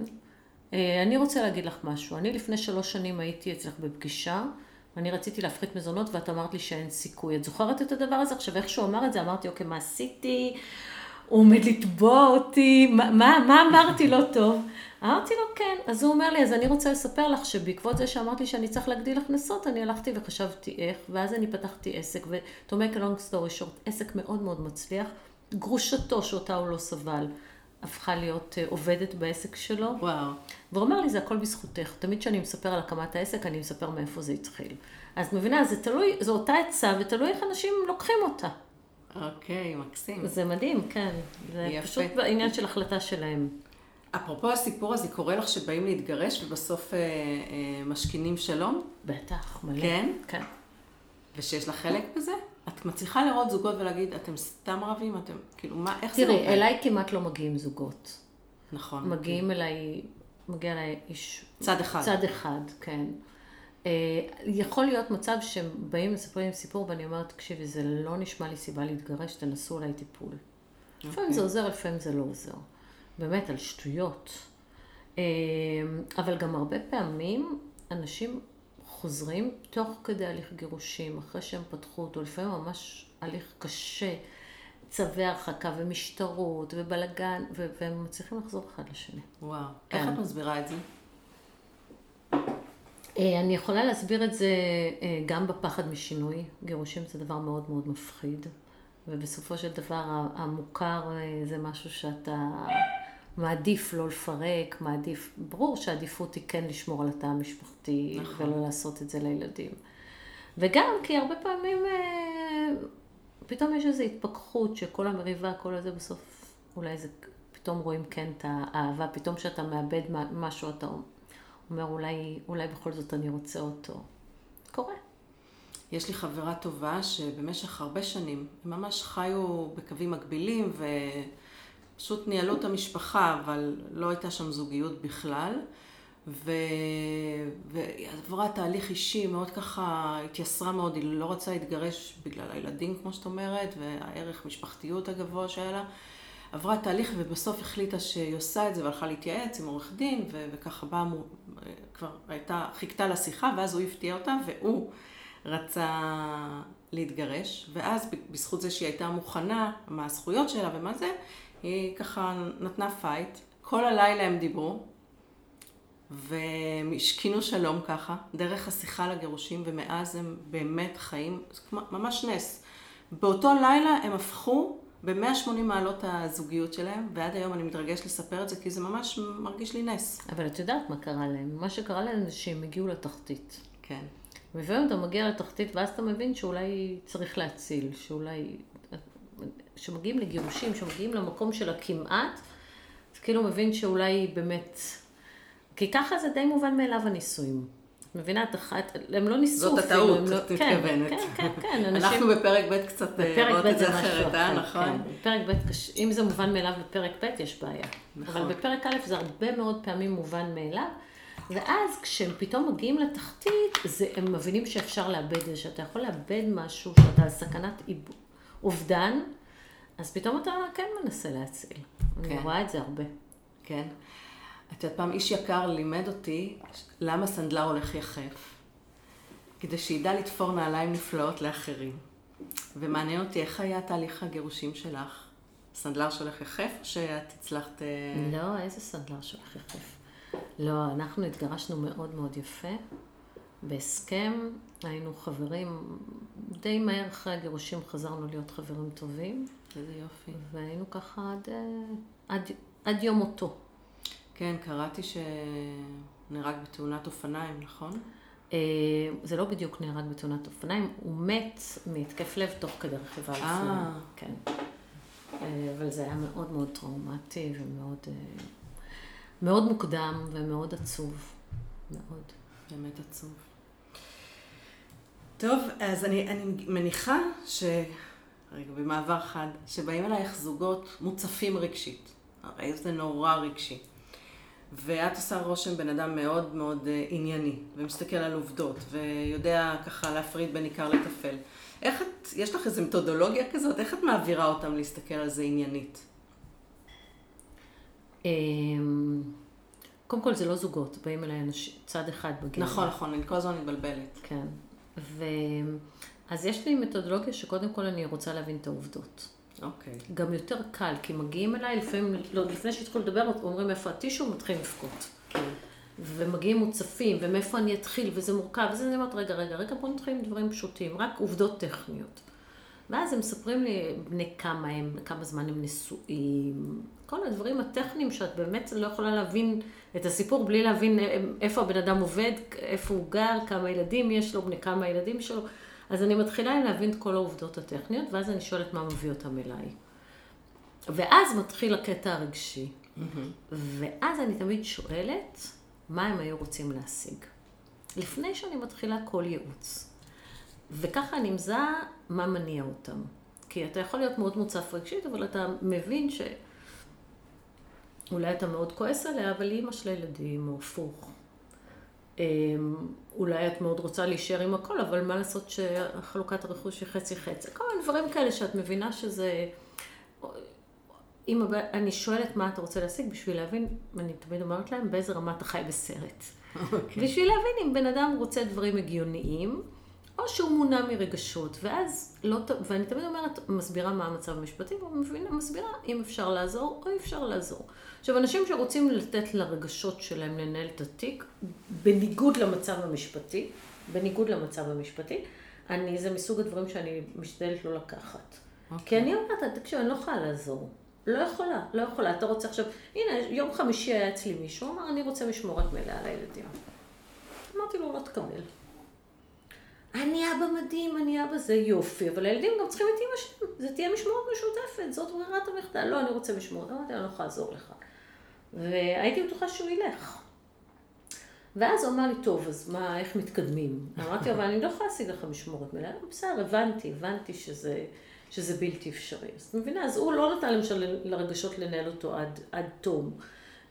אה, אני רוצה להגיד לך משהו. אני לפני שלוש שנים הייתי אצלך בפגישה, אני רציתי להפחית מזונות ואת אמרת לי שאין סיכוי. את זוכרת את הדבר הזה? עכשיו, איך שהוא אמר את זה, אמרתי, אוקיי, מה עשיתי? הוא עומד לתבוע אותי, מה, מה, מה אמרתי לא טוב? אמרתי לו, כן. אז הוא אומר לי, אז אני רוצה לספר לך שבעקבות זה שאמרתי שאני צריך להגדיל הכנסות, אני הלכתי וחשבתי איך, ואז אני פתחתי עסק, a long story short, עסק מאוד מאוד מצליח. גרושתו, שאותה הוא לא סבל, הפכה להיות אה, עובדת בעסק שלו. וואו. והוא אומר לי, זה הכל בזכותך. תמיד כשאני מספר על הקמת העסק, אני מספר מאיפה זה התחיל. אז מבינה, זה תלוי, זו אותה עצה, ותלוי איך אנשים לוקחים אותה. אוקיי, מקסים. זה מדהים, כן. זה יפה. פשוט בעניין של החלטה שלהם. אפרופו הסיפור הזה, קורה לך שבאים להתגרש ובסוף אה, אה, משכינים שלום? בטח, מלא. כן? כן. ושיש לך חלק בזה? את מצליחה לראות זוגות ולהגיד, אתם סתם רבים? אתם, כאילו, מה, איך זה תראי, עובד? אליי כמעט לא מגיעים זוגות. נכון. מגיעים אליי, מגיע אליי איש... צד אחד. צד אחד, כן. אה, יכול להיות מצב שהם באים לספר לי סיפור ואני אומרת, תקשיבי, זה לא נשמע לי סיבה להתגרש, תנסו אולי טיפול. לפעמים זה עוזר, לפעמים זה לא עוזר. באמת, על שטויות. אה, אבל גם הרבה פעמים אנשים חוזרים תוך כדי הליך גירושים, אחרי שהם פתחו אותו, לפעמים ממש הליך קשה, צווי הרחקה ומשטרות ובלאגן, ו- והם מצליחים לחזור אחד לשני. וואו. כן. איך את מסבירה את זה? אה, אני יכולה להסביר את זה אה, גם בפחד משינוי. גירושים זה דבר מאוד מאוד מפחיד, ובסופו של דבר המוכר אה, זה משהו שאתה מעדיף לא לפרק, מעדיף, ברור שהעדיפות היא כן לשמור על התא המשפחתי, נכון. ולא לעשות את זה לילדים. וגם כי הרבה פעמים אה, פתאום יש איזו התפכחות שכל המריבה, כל הזה בסוף, אולי זה, פתאום רואים כן את האהבה, פתאום כשאתה מאבד משהו אתה אומר אולי, אולי בכל זאת אני רוצה אותו. קורה. יש לי חברה טובה שבמשך הרבה שנים, הם ממש חיו בקווים מקבילים ופשוט ניהלו את המשפחה, אבל לא הייתה שם זוגיות בכלל. ו... והיא עברה תהליך אישי, מאוד ככה, התייסרה מאוד, היא לא רצה להתגרש בגלל הילדים, כמו שאת אומרת, והערך משפחתיות הגבוה שהיה לה. עברה תהליך ובסוף החליטה שהיא עושה את זה והלכה להתייעץ עם עורך דין, ו... וככה באה, מו- כבר הייתה, חיכתה לשיחה, ואז הוא הפתיע אותה, והוא רצה להתגרש, ואז בזכות זה שהיא הייתה מוכנה, מה הזכויות שלה ומה זה, היא ככה נתנה fight. כל הלילה הם דיברו, והם השכינו שלום ככה, דרך השיחה לגירושים, ומאז הם באמת חיים, זה ממש נס. באותו לילה הם הפכו ב-180 מעלות הזוגיות שלהם, ועד היום אני מתרגשת לספר את זה, כי זה ממש מרגיש לי נס. אבל את יודעת מה קרה להם. מה שקרה להם זה שהם הגיעו לתחתית. כן. לפעמים אתה מגיע לתחתית ואז אתה מבין שאולי צריך להציל, שאולי... כשמגיעים לגירושים, כשמגיעים למקום של הכמעט, אז כאילו מבין שאולי באמת... כי ככה זה די מובן מאליו הנישואים. את מבינה? את אחת... הם לא ניסו זאת אפילו. הטעות, הם לא... את כן, מתכוונת. כן, כן, כן. אנשים... אנחנו בפרק ב' קצת אה, רואות את זה אחרת, אה? אחר, נכון? כן. בפרק ב', אם זה מובן מאליו בפרק ב', יש בעיה. נכון. אבל בפרק א' זה הרבה מאוד פעמים מובן מאליו, ואז כשהם פתאום מגיעים לתחתית, זה, הם מבינים שאפשר לאבד את זה, שאתה יכול לאבד משהו, שאתה על סכנת אובדן, אז פתאום אתה כן מנסה להציל. אני כן. רואה את זה הרבה. כן. את יודעת, פעם איש יקר לימד אותי למה סנדלר הולך יחף. כדי שידע לתפור נעליים נפלאות לאחרים. ומעניין אותי איך היה תהליך הגירושים שלך. סנדלר שהולך יחף, או שאת הצלחת... אה, לא, איזה סנדלר שלך יחף. לא, אנחנו התגרשנו מאוד מאוד יפה. בהסכם, היינו חברים, די מהר אחרי הגירושים חזרנו להיות חברים טובים, איזה יופי. והיינו ככה עד, אה, עד, עד יום מותו. כן, קראתי שנהרג בתאונת אופניים, נכון? אה, זה לא בדיוק נהרג בתאונת אופניים, הוא מת מהתקף לב תוך כדי רכיבה על אה. אופניים. כן. אבל זה היה מאוד מאוד טראומטי ומאוד מאוד מוקדם ומאוד עצוב. מאוד. באמת עצוב. טוב, אז אני, אני מניחה ש... רגע, במעבר חד, שבאים אלייך זוגות מוצפים רגשית. הרי זה נורא רגשי. ואת עושה רושם בן אדם מאוד מאוד אה, ענייני, ומסתכל על עובדות, ויודע ככה להפריד בין עיקר לטפל. איך את, יש לך איזו מתודולוגיה כזאת? איך את מעבירה אותם להסתכל על זה עניינית? אמ, קודם כל זה לא זוגות, באים אליי אנשים, צד אחד בגבר. נכון, נכון, אני כל הזמן מתבלבלת. כן. ו... אז יש לי מתודולוגיה שקודם כל אני רוצה להבין את העובדות. אוקיי. גם יותר קל, כי מגיעים אליי, לפעמים, לא, לפני שהתחילו לדבר, אומרים איפה הטישו, מתחילים לבכות. כן. ומגיעים מוצפים, ומאיפה אני אתחיל, וזה מורכב, וזה אני אומרת, רגע, רגע, רגע, בוא נתחיל עם דברים פשוטים, רק עובדות טכניות. ואז הם מספרים לי בני כמה הם, כמה זמן הם נשואים, כל הדברים הטכניים שאת באמת לא יכולה להבין את הסיפור בלי להבין איפה הבן אדם עובד, איפה הוא גר, כמה ילדים יש לו, בני כמה ילדים שלו. אז אני מתחילה להבין את כל העובדות הטכניות, ואז אני שואלת מה מביא אותם אליי. ואז מתחיל הקטע הרגשי. ואז אני תמיד שואלת, מה הם היו רוצים להשיג? לפני שאני מתחילה כל ייעוץ. וככה אני מזהה מה מניע אותם. כי אתה יכול להיות מאוד מוצף רגשית, אבל אתה מבין ש... אולי אתה מאוד כועס עליה, אבל היא אימא של הילדים, או הפוך. אמ, אולי את מאוד רוצה להישאר עם הכל, אבל מה לעשות שחלוקת הרכוש היא חצי-חצי. כל מיני דברים כאלה שאת מבינה שזה... אם אני שואלת מה אתה רוצה להשיג בשביל להבין, אני תמיד אומרת להם, באיזה רמה אתה חי בסרט. Okay. אוקיי. בשביל להבין אם בן אדם רוצה דברים הגיוניים, או שהוא מונע מרגשות, ואז לא, ואני תמיד אומרת, מסבירה מה המצב המשפטי, ומבינה, מסבירה אם אפשר לעזור או אי אפשר לעזור. עכשיו, אנשים שרוצים לתת לרגשות שלהם לנהל את התיק, בניגוד למצב המשפטי, בניגוד למצב המשפטי, אני, זה מסוג הדברים שאני משתדלת לא לקחת. Okay. כי אוקיי. אני אומרת, תקשיב, אני לא יכולה לעזור. לא יכולה, לא יכולה. אתה רוצה עכשיו, הנה, יום חמישי היה אצלי מישהו, אמר, אני רוצה משמורת מלאה לילדים. אמרתי לו, לא תקבל. אני אבא מדהים, אני אבא זה יופי, אבל הילדים גם צריכים את אמא שלהם, זה תהיה משמורת משותפת, זאת ברירת המחדל. לא, אני רוצה משמורת. אמרתי, אני לא יכולה לעזור לך. והייתי בטוחה שהוא ילך. ואז הוא אמר לי, טוב, אז מה, איך מתקדמים? אמרתי, אבל אני לא יכולה להשיג לך משמורת מלאה. בסדר, הבנתי, הבנתי שזה, שזה בלתי אפשרי. אז את מבינה, אז הוא לא נתן למשל לרגשות לנהל אותו עד, עד תום.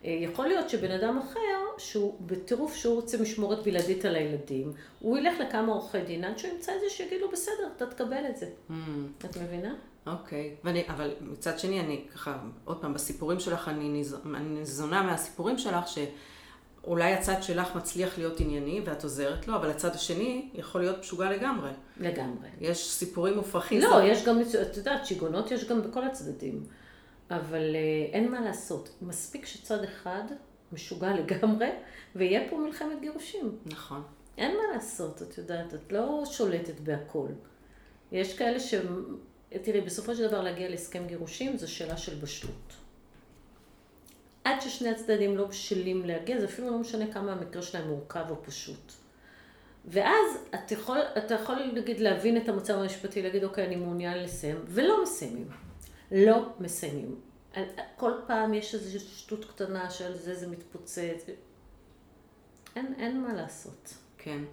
אה, יכול להיות שבן אדם אחר, שהוא בטירוף שהוא רוצה משמורת בלעדית על הילדים, הוא ילך לכמה עורכי דין עד שהוא ימצא את זה שיגידו, בסדר, אתה תקבל את זה. Mm. את מבינה? אוקיי, okay. אבל מצד שני, אני ככה, עוד פעם, בסיפורים שלך, אני, ניז, אני ניזונה מהסיפורים שלך, שאולי הצד שלך מצליח להיות ענייני ואת עוזרת לו, אבל הצד השני יכול להיות משוגע לגמרי. לגמרי. יש סיפורים מופרכים. לא, יש גם, את יודעת, שיגעונות יש גם בכל הצדדים. אבל אה, אין מה לעשות. מספיק שצד אחד משוגע לגמרי, ויהיה פה מלחמת גירושים. נכון. אין מה לעשות, את יודעת, את לא שולטת בהכל. יש כאלה ש... תראי, בסופו של דבר להגיע להסכם גירושים זו שאלה של בשלות. עד ששני הצדדים לא בשלים להגיע, זה אפילו לא משנה כמה המקרה שלהם מורכב או פשוט. ואז את יכול, אתה יכול נגיד להבין את המצב המשפטי, להגיד אוקיי, אני מעוניין לסיים, ולא מסיימים. לא מסיימים. כל פעם יש איזושהי שטות קטנה שעל זה זה מתפוצץ. אין, אין מה לעשות. כן.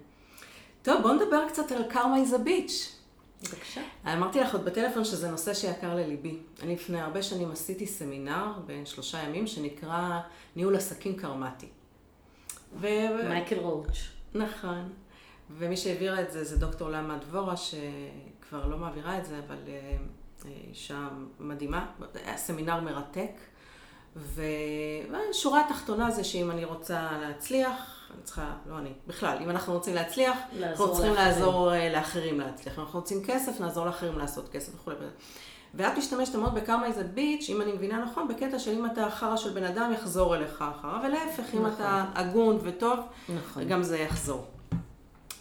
טוב, בואו נדבר קצת על קרמה איזה ביץ'. בבקשה. אמרתי לך עוד בטלפון שזה נושא שיקר לליבי. אני לפני הרבה שנים עשיתי סמינר בין שלושה ימים שנקרא ניהול עסקים קרמטי. ו... מייקל רואוץ'. נכון. ומי שהעבירה את זה זה דוקטור למה דבורה, שכבר לא מעבירה את זה, אבל אה, אישה מדהימה. היה סמינר מרתק. והשורה התחתונה זה שאם אני רוצה להצליח, אני צריכה, לא אני, בכלל, אם אנחנו רוצים להצליח, אנחנו צריכים לאחרים. לעזור אה, לאחרים להצליח. אם אנחנו רוצים כסף, נעזור לאחרים לעשות כסף וכולי. ואת משתמשת מאוד בכמה איזה ביץ', אם אני מבינה נכון, בקטע של אם אתה חרא של בן אדם, יחזור אליך אחריו, ולהפך, נכון. אם אתה הגון וטוב, נכון. גם זה יחזור.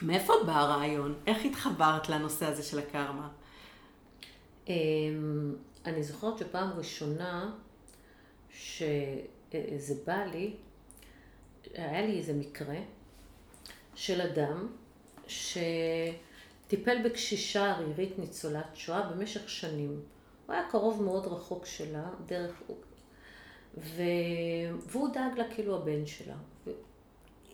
מאיפה בא הרעיון? איך התחברת לנושא הזה של הקרמה? אמ, אני זוכרת שפעם ראשונה שזה בא לי, היה לי איזה מקרה של אדם שטיפל בקשישה ערירית ניצולת שואה במשך שנים. הוא היה קרוב מאוד רחוק שלה, דרך... ו... והוא דאג לה כאילו הבן שלה.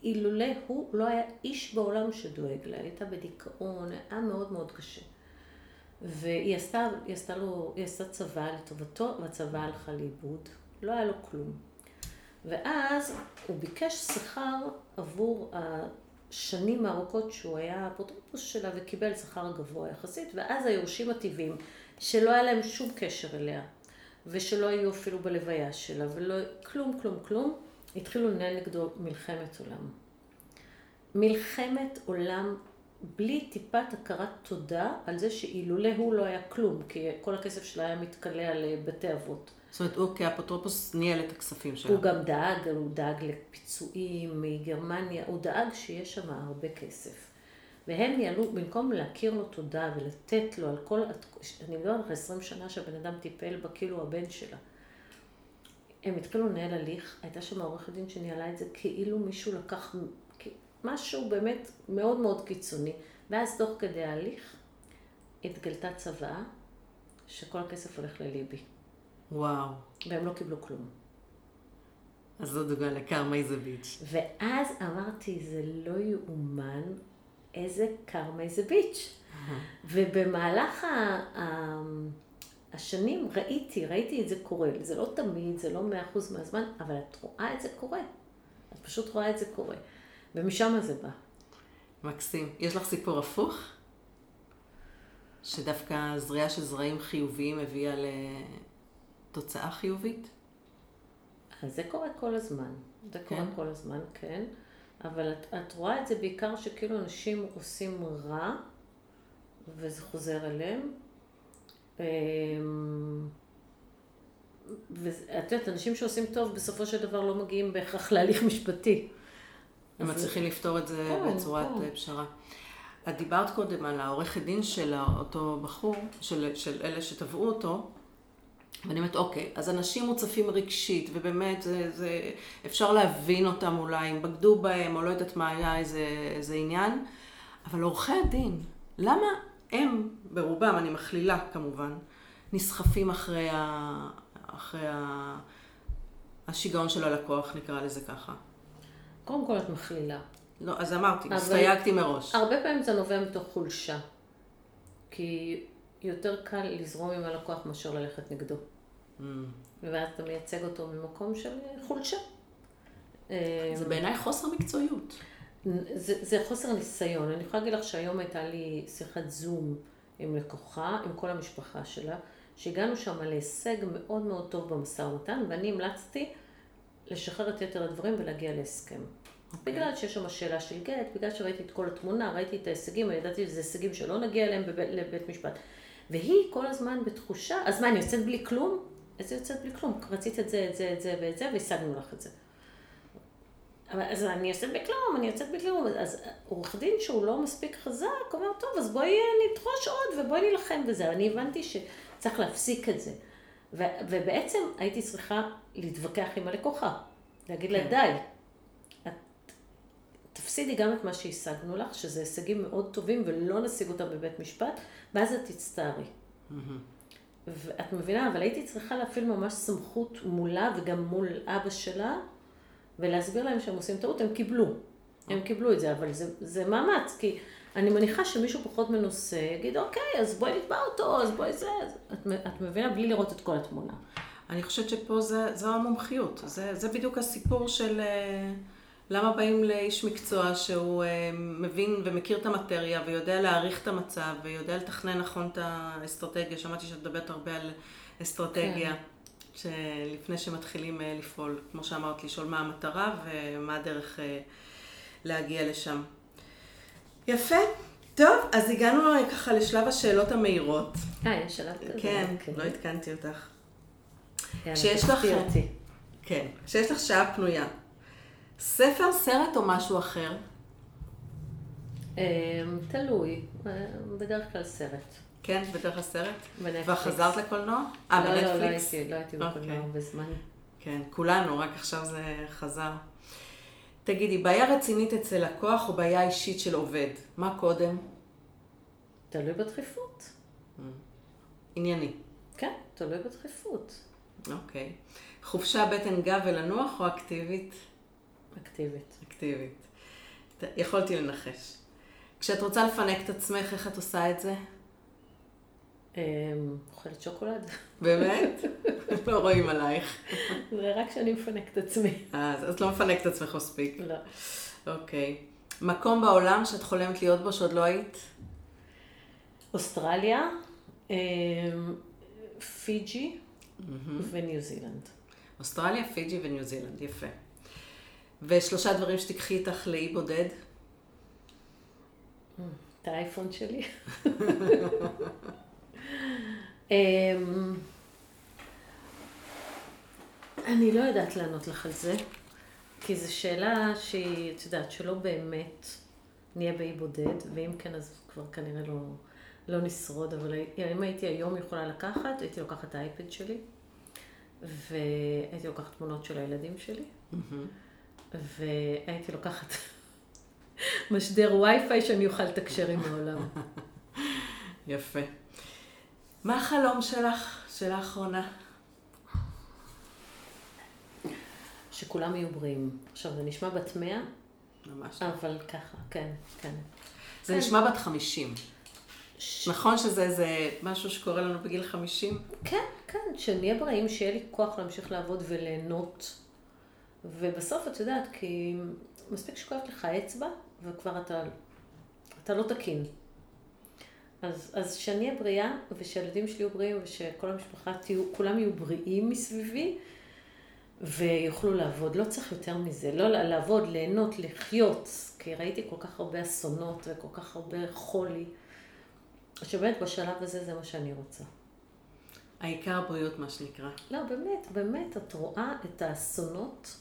אילולא הוא, לא היה איש בעולם שדואג לה, הייתה בדיכאון, היה מאוד מאוד קשה. והיא עשתה, היא עשתה לו, היא עשתה צבא לטובתו, והצבא הלכה לאיבוד. לא היה לו כלום. ואז הוא ביקש שכר עבור השנים הארוכות שהוא היה אפוטרופוס שלה וקיבל שכר גבוה יחסית, ואז היורשים הטבעיים, שלא היה להם שום קשר אליה, ושלא היו אפילו בלוויה שלה, ולא, כלום, כלום, כלום. התחילו לנהל נגדו מלחמת עולם. מלחמת עולם בלי טיפת הכרת תודה על זה שאילולא הוא לא היה כלום, כי כל הכסף שלה היה מתכלה על בתי אבות. זאת אומרת, הוא כאפוטרופוס ניהל את הכספים שלו. הוא גם דאג, הוא דאג לפיצויים מגרמניה, הוא דאג שיש שם הרבה כסף. והם ניהלו, במקום להכיר לו תודה ולתת לו על כל, אני מדברת על 20 שנה שהבן אדם טיפל בה כאילו הבן שלה. הם התחילו לנהל הליך, הייתה שם עורכת דין שניהלה את זה כאילו מישהו לקח משהו באמת מאוד מאוד קיצוני. ואז תוך כדי ההליך התגלתה צוואה שכל הכסף הולך לליבי. וואו. והם לא קיבלו כלום. אז זו דוגמה לקרמה איזה ביץ'. ואז אמרתי, זה לא יאומן איזה קרמה איזה ביץ'. ובמהלך ה... ה... השנים ראיתי, ראיתי את זה קורה. זה לא תמיד, זה לא מאה אחוז מהזמן, אבל את רואה את זה קורה. את פשוט רואה את זה קורה. ומשם זה בא. מקסים. יש לך סיפור הפוך? שדווקא זריעה של זרעים חיוביים הביאה לתוצאה חיובית? אז זה קורה כל הזמן. זה כן? קורה כל הזמן, כן. אבל את, את רואה את זה בעיקר שכאילו אנשים עושים רע, וזה חוזר אליהם. אמ, ואת יודעת, אנשים שעושים טוב בסופו של דבר לא מגיעים בהכרח להליך משפטי. הם מצליחים לפתור את זה כן, בצורת כן. פשרה. את דיברת קודם על העורכת דין של אותו בחור, של, של אלה שתבעו אותו, ואני אומרת, אוקיי, אז אנשים מוצפים רגשית, ובאמת זה, זה, אפשר להבין אותם אולי, אם בגדו בהם, או לא יודעת מה היה איזה, איזה עניין, אבל עורכי הדין, למה הם, ברובם, אני מכלילה כמובן, נסחפים אחרי, ה, אחרי ה, השיגעון של הלקוח, נקרא לזה ככה? קודם כל את מכלילה. לא, אז אמרתי, הסתייגתי מראש. הרבה פעמים זה נובע מתוך חולשה. כי יותר קל לזרום עם הלקוח מאשר ללכת נגדו. Mm. ואז אתה מייצג אותו ממקום של חולשה. זה בעיניי חוסר מקצועיות. זה, זה חוסר ניסיון. אני יכולה להגיד לך שהיום הייתה לי שיחת זום עם לקוחה, עם כל המשפחה שלה, שהגענו שם להישג מאוד מאוד טוב במשא ומתן, ואני המלצתי לשחרר את יתר הדברים ולהגיע להסכם. Okay. אוקיי. בגלל שיש שם שאלה של גט, בגלל שראיתי את כל התמונה, ראיתי את ההישגים, אני ידעתי שזה הישגים שלא נגיע אליהם בבית, לבית משפט. והיא כל הזמן בתחושה, אז מה, אני יוצאת בלי כלום? איזה יוצאת בלי כלום? רצית את זה, את זה, את זה ואת זה, והשגנו לך את זה. אז אני יוצאת בכלום, אני יוצאת בכלום. אז עורך דין שהוא לא מספיק חזק, אומר, טוב, אז בואי נדרוש עוד ובואי נילחם בזה. אני הבנתי שצריך להפסיק את זה. ו- ובעצם הייתי צריכה להתווכח עם הלקוחה. להגיד לה, כן. די, את תפסידי גם את מה שהשגנו לך, שזה הישגים מאוד טובים ולא נשיג אותם בבית משפט, ואז את תצטערי. ואת מבינה, אבל הייתי צריכה להפעיל ממש סמכות מולה וגם מול אבא שלה, ולהסביר להם שהם עושים טעות, הם קיבלו. הם קיבלו את זה, אבל זה, זה מאמץ, כי אני מניחה שמישהו פחות מנוסה יגיד, אוקיי, אז בואי נתבע אותו, אז בואי זה. את, את מבינה? בלי לראות את כל התמונה. אני חושבת שפה זה, זו המומחיות. זה, זה בדיוק הסיפור של אה, למה באים לאיש מקצוע שהוא אה, מבין ומכיר את המטריה ויודע להעריך את המצב ויודע לתכנן נכון את האסטרטגיה. שמעתי שאת מדברת הרבה על אסטרטגיה. כן. שלפני שמתחילים אה, לפעול, כמו שאמרת, לשאול מה המטרה ומה הדרך להגיע לשם. יפה. טוב, אז הגענו ככה לשלב השאלות המהירות. אה, יש שאלה כזאת. כן, אוקיי. לא עדכנתי אותך. כשיש לך... כן, כשיש לך שעה פנויה. ספר, סרט או משהו אחר? אמ, תלוי, בדרך כלל סרט. כן, בדרך כלל סרט? בנטפליקס. וחזרת לקולנוע? אה, לא, לא, לא הייתי, לא הייתי בקולנוע אוקיי. בזמן. כן, כולנו, רק עכשיו זה חזר. תגידי, בעיה רצינית אצל לקוח או בעיה אישית של עובד? מה קודם? תלוי בדחיפות. Mm. ענייני. כן, תלוי בדחיפות. אוקיי. חופשה בטן גב ולנוח או אקטיבית? אקטיבית. אקטיבית. יכולתי לנחש. כשאת רוצה לפנק את עצמך, איך את עושה את זה? אמ, אוכלת שוקולד. באמת? לא רואים עלייך. זה רק כשאני מפנק את עצמי. אז את לא מפנקת עצמך מספיק. לא. אוקיי. מקום בעולם שאת חולמת להיות בו שעוד לא היית? אוסטרליה, אמ, פיג'י. וניו זילנד. אוסטרליה, פיג'י וניו זילנד, יפה. ושלושה דברים שתיקחי איתך לאי בודד? את האייפון שלי. אמ, אני לא יודעת לענות לך על זה, כי זו שאלה שהיא, את יודעת, שלא באמת נהיה באי בודד, ואם כן, אז כבר כנראה לא, לא נשרוד, אבל אם הייתי היום יכולה לקחת, הייתי לוקחת את האייפד שלי, והייתי לוקחת תמונות של הילדים שלי, והייתי לוקחת משדר וי-פיי שאני אוכל לתקשר עם העולם. יפה. מה החלום שלך? שאלה אחרונה. שכולם יהיו בריאים. עכשיו, זה נשמע בת מאה, ממש. אבל ככה, כן, כן. זה כן. נשמע בת 50. ש... נכון שזה איזה משהו שקורה לנו בגיל 50? כן, כן, שנהיה בריאים, שיהיה לי כוח להמשיך לעבוד וליהנות. ובסוף, את יודעת, כי מספיק שכואבת לך אצבע, וכבר אתה, אתה לא תקין. אז, אז שאני אהיה בריאה, ושהילדים שלי יהיו בריאים, ושכל המשפחה תהיו, כולם יהיו בריאים מסביבי, ויוכלו לעבוד. לא צריך יותר מזה. לא לעבוד, ליהנות, לחיות. כי ראיתי כל כך הרבה אסונות וכל כך הרבה חולי. שבאמת בשלב הזה זה מה שאני רוצה. העיקר בריאות, מה שנקרא. לא, באמת, באמת, את רואה את האסונות,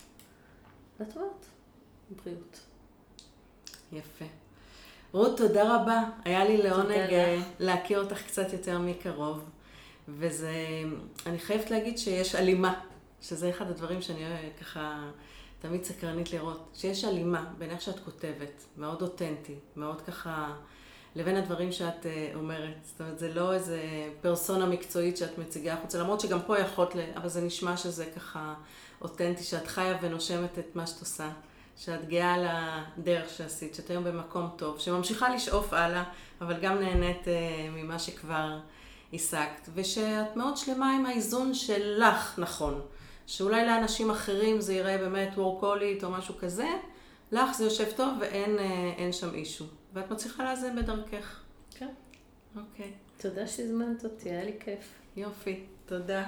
ואת אומרת, בריאות. יפה. רות, תודה רבה. היה לי לעונג אה. להכיר אותך קצת יותר מקרוב. וזה, אני חייבת להגיד שיש הלימה, שזה אחד הדברים שאני אה, ככה תמיד סקרנית לראות, שיש הלימה בין איך שאת כותבת, מאוד אותנטי, מאוד ככה, לבין הדברים שאת אה, אומרת. זאת אומרת, זה לא איזה פרסונה מקצועית שאת מציגה החוצה, למרות שגם פה יכולת. אבל זה נשמע שזה ככה אותנטי, שאת חיה ונושמת את מה שאת עושה. שאת גאה על הדרך שעשית, שאת היום במקום טוב, שממשיכה לשאוף הלאה, אבל גם נהנית אה, ממה שכבר השגת, ושאת מאוד שלמה עם האיזון שלך נכון, שאולי לאנשים אחרים זה יראה באמת וורקולית או משהו כזה, לך זה יושב טוב ואין אה, שם אישו, ואת מצליחה לאזן בדרכך. כן. אוקיי, תודה שהזמנת אותי, היה לי כיף. יופי, תודה.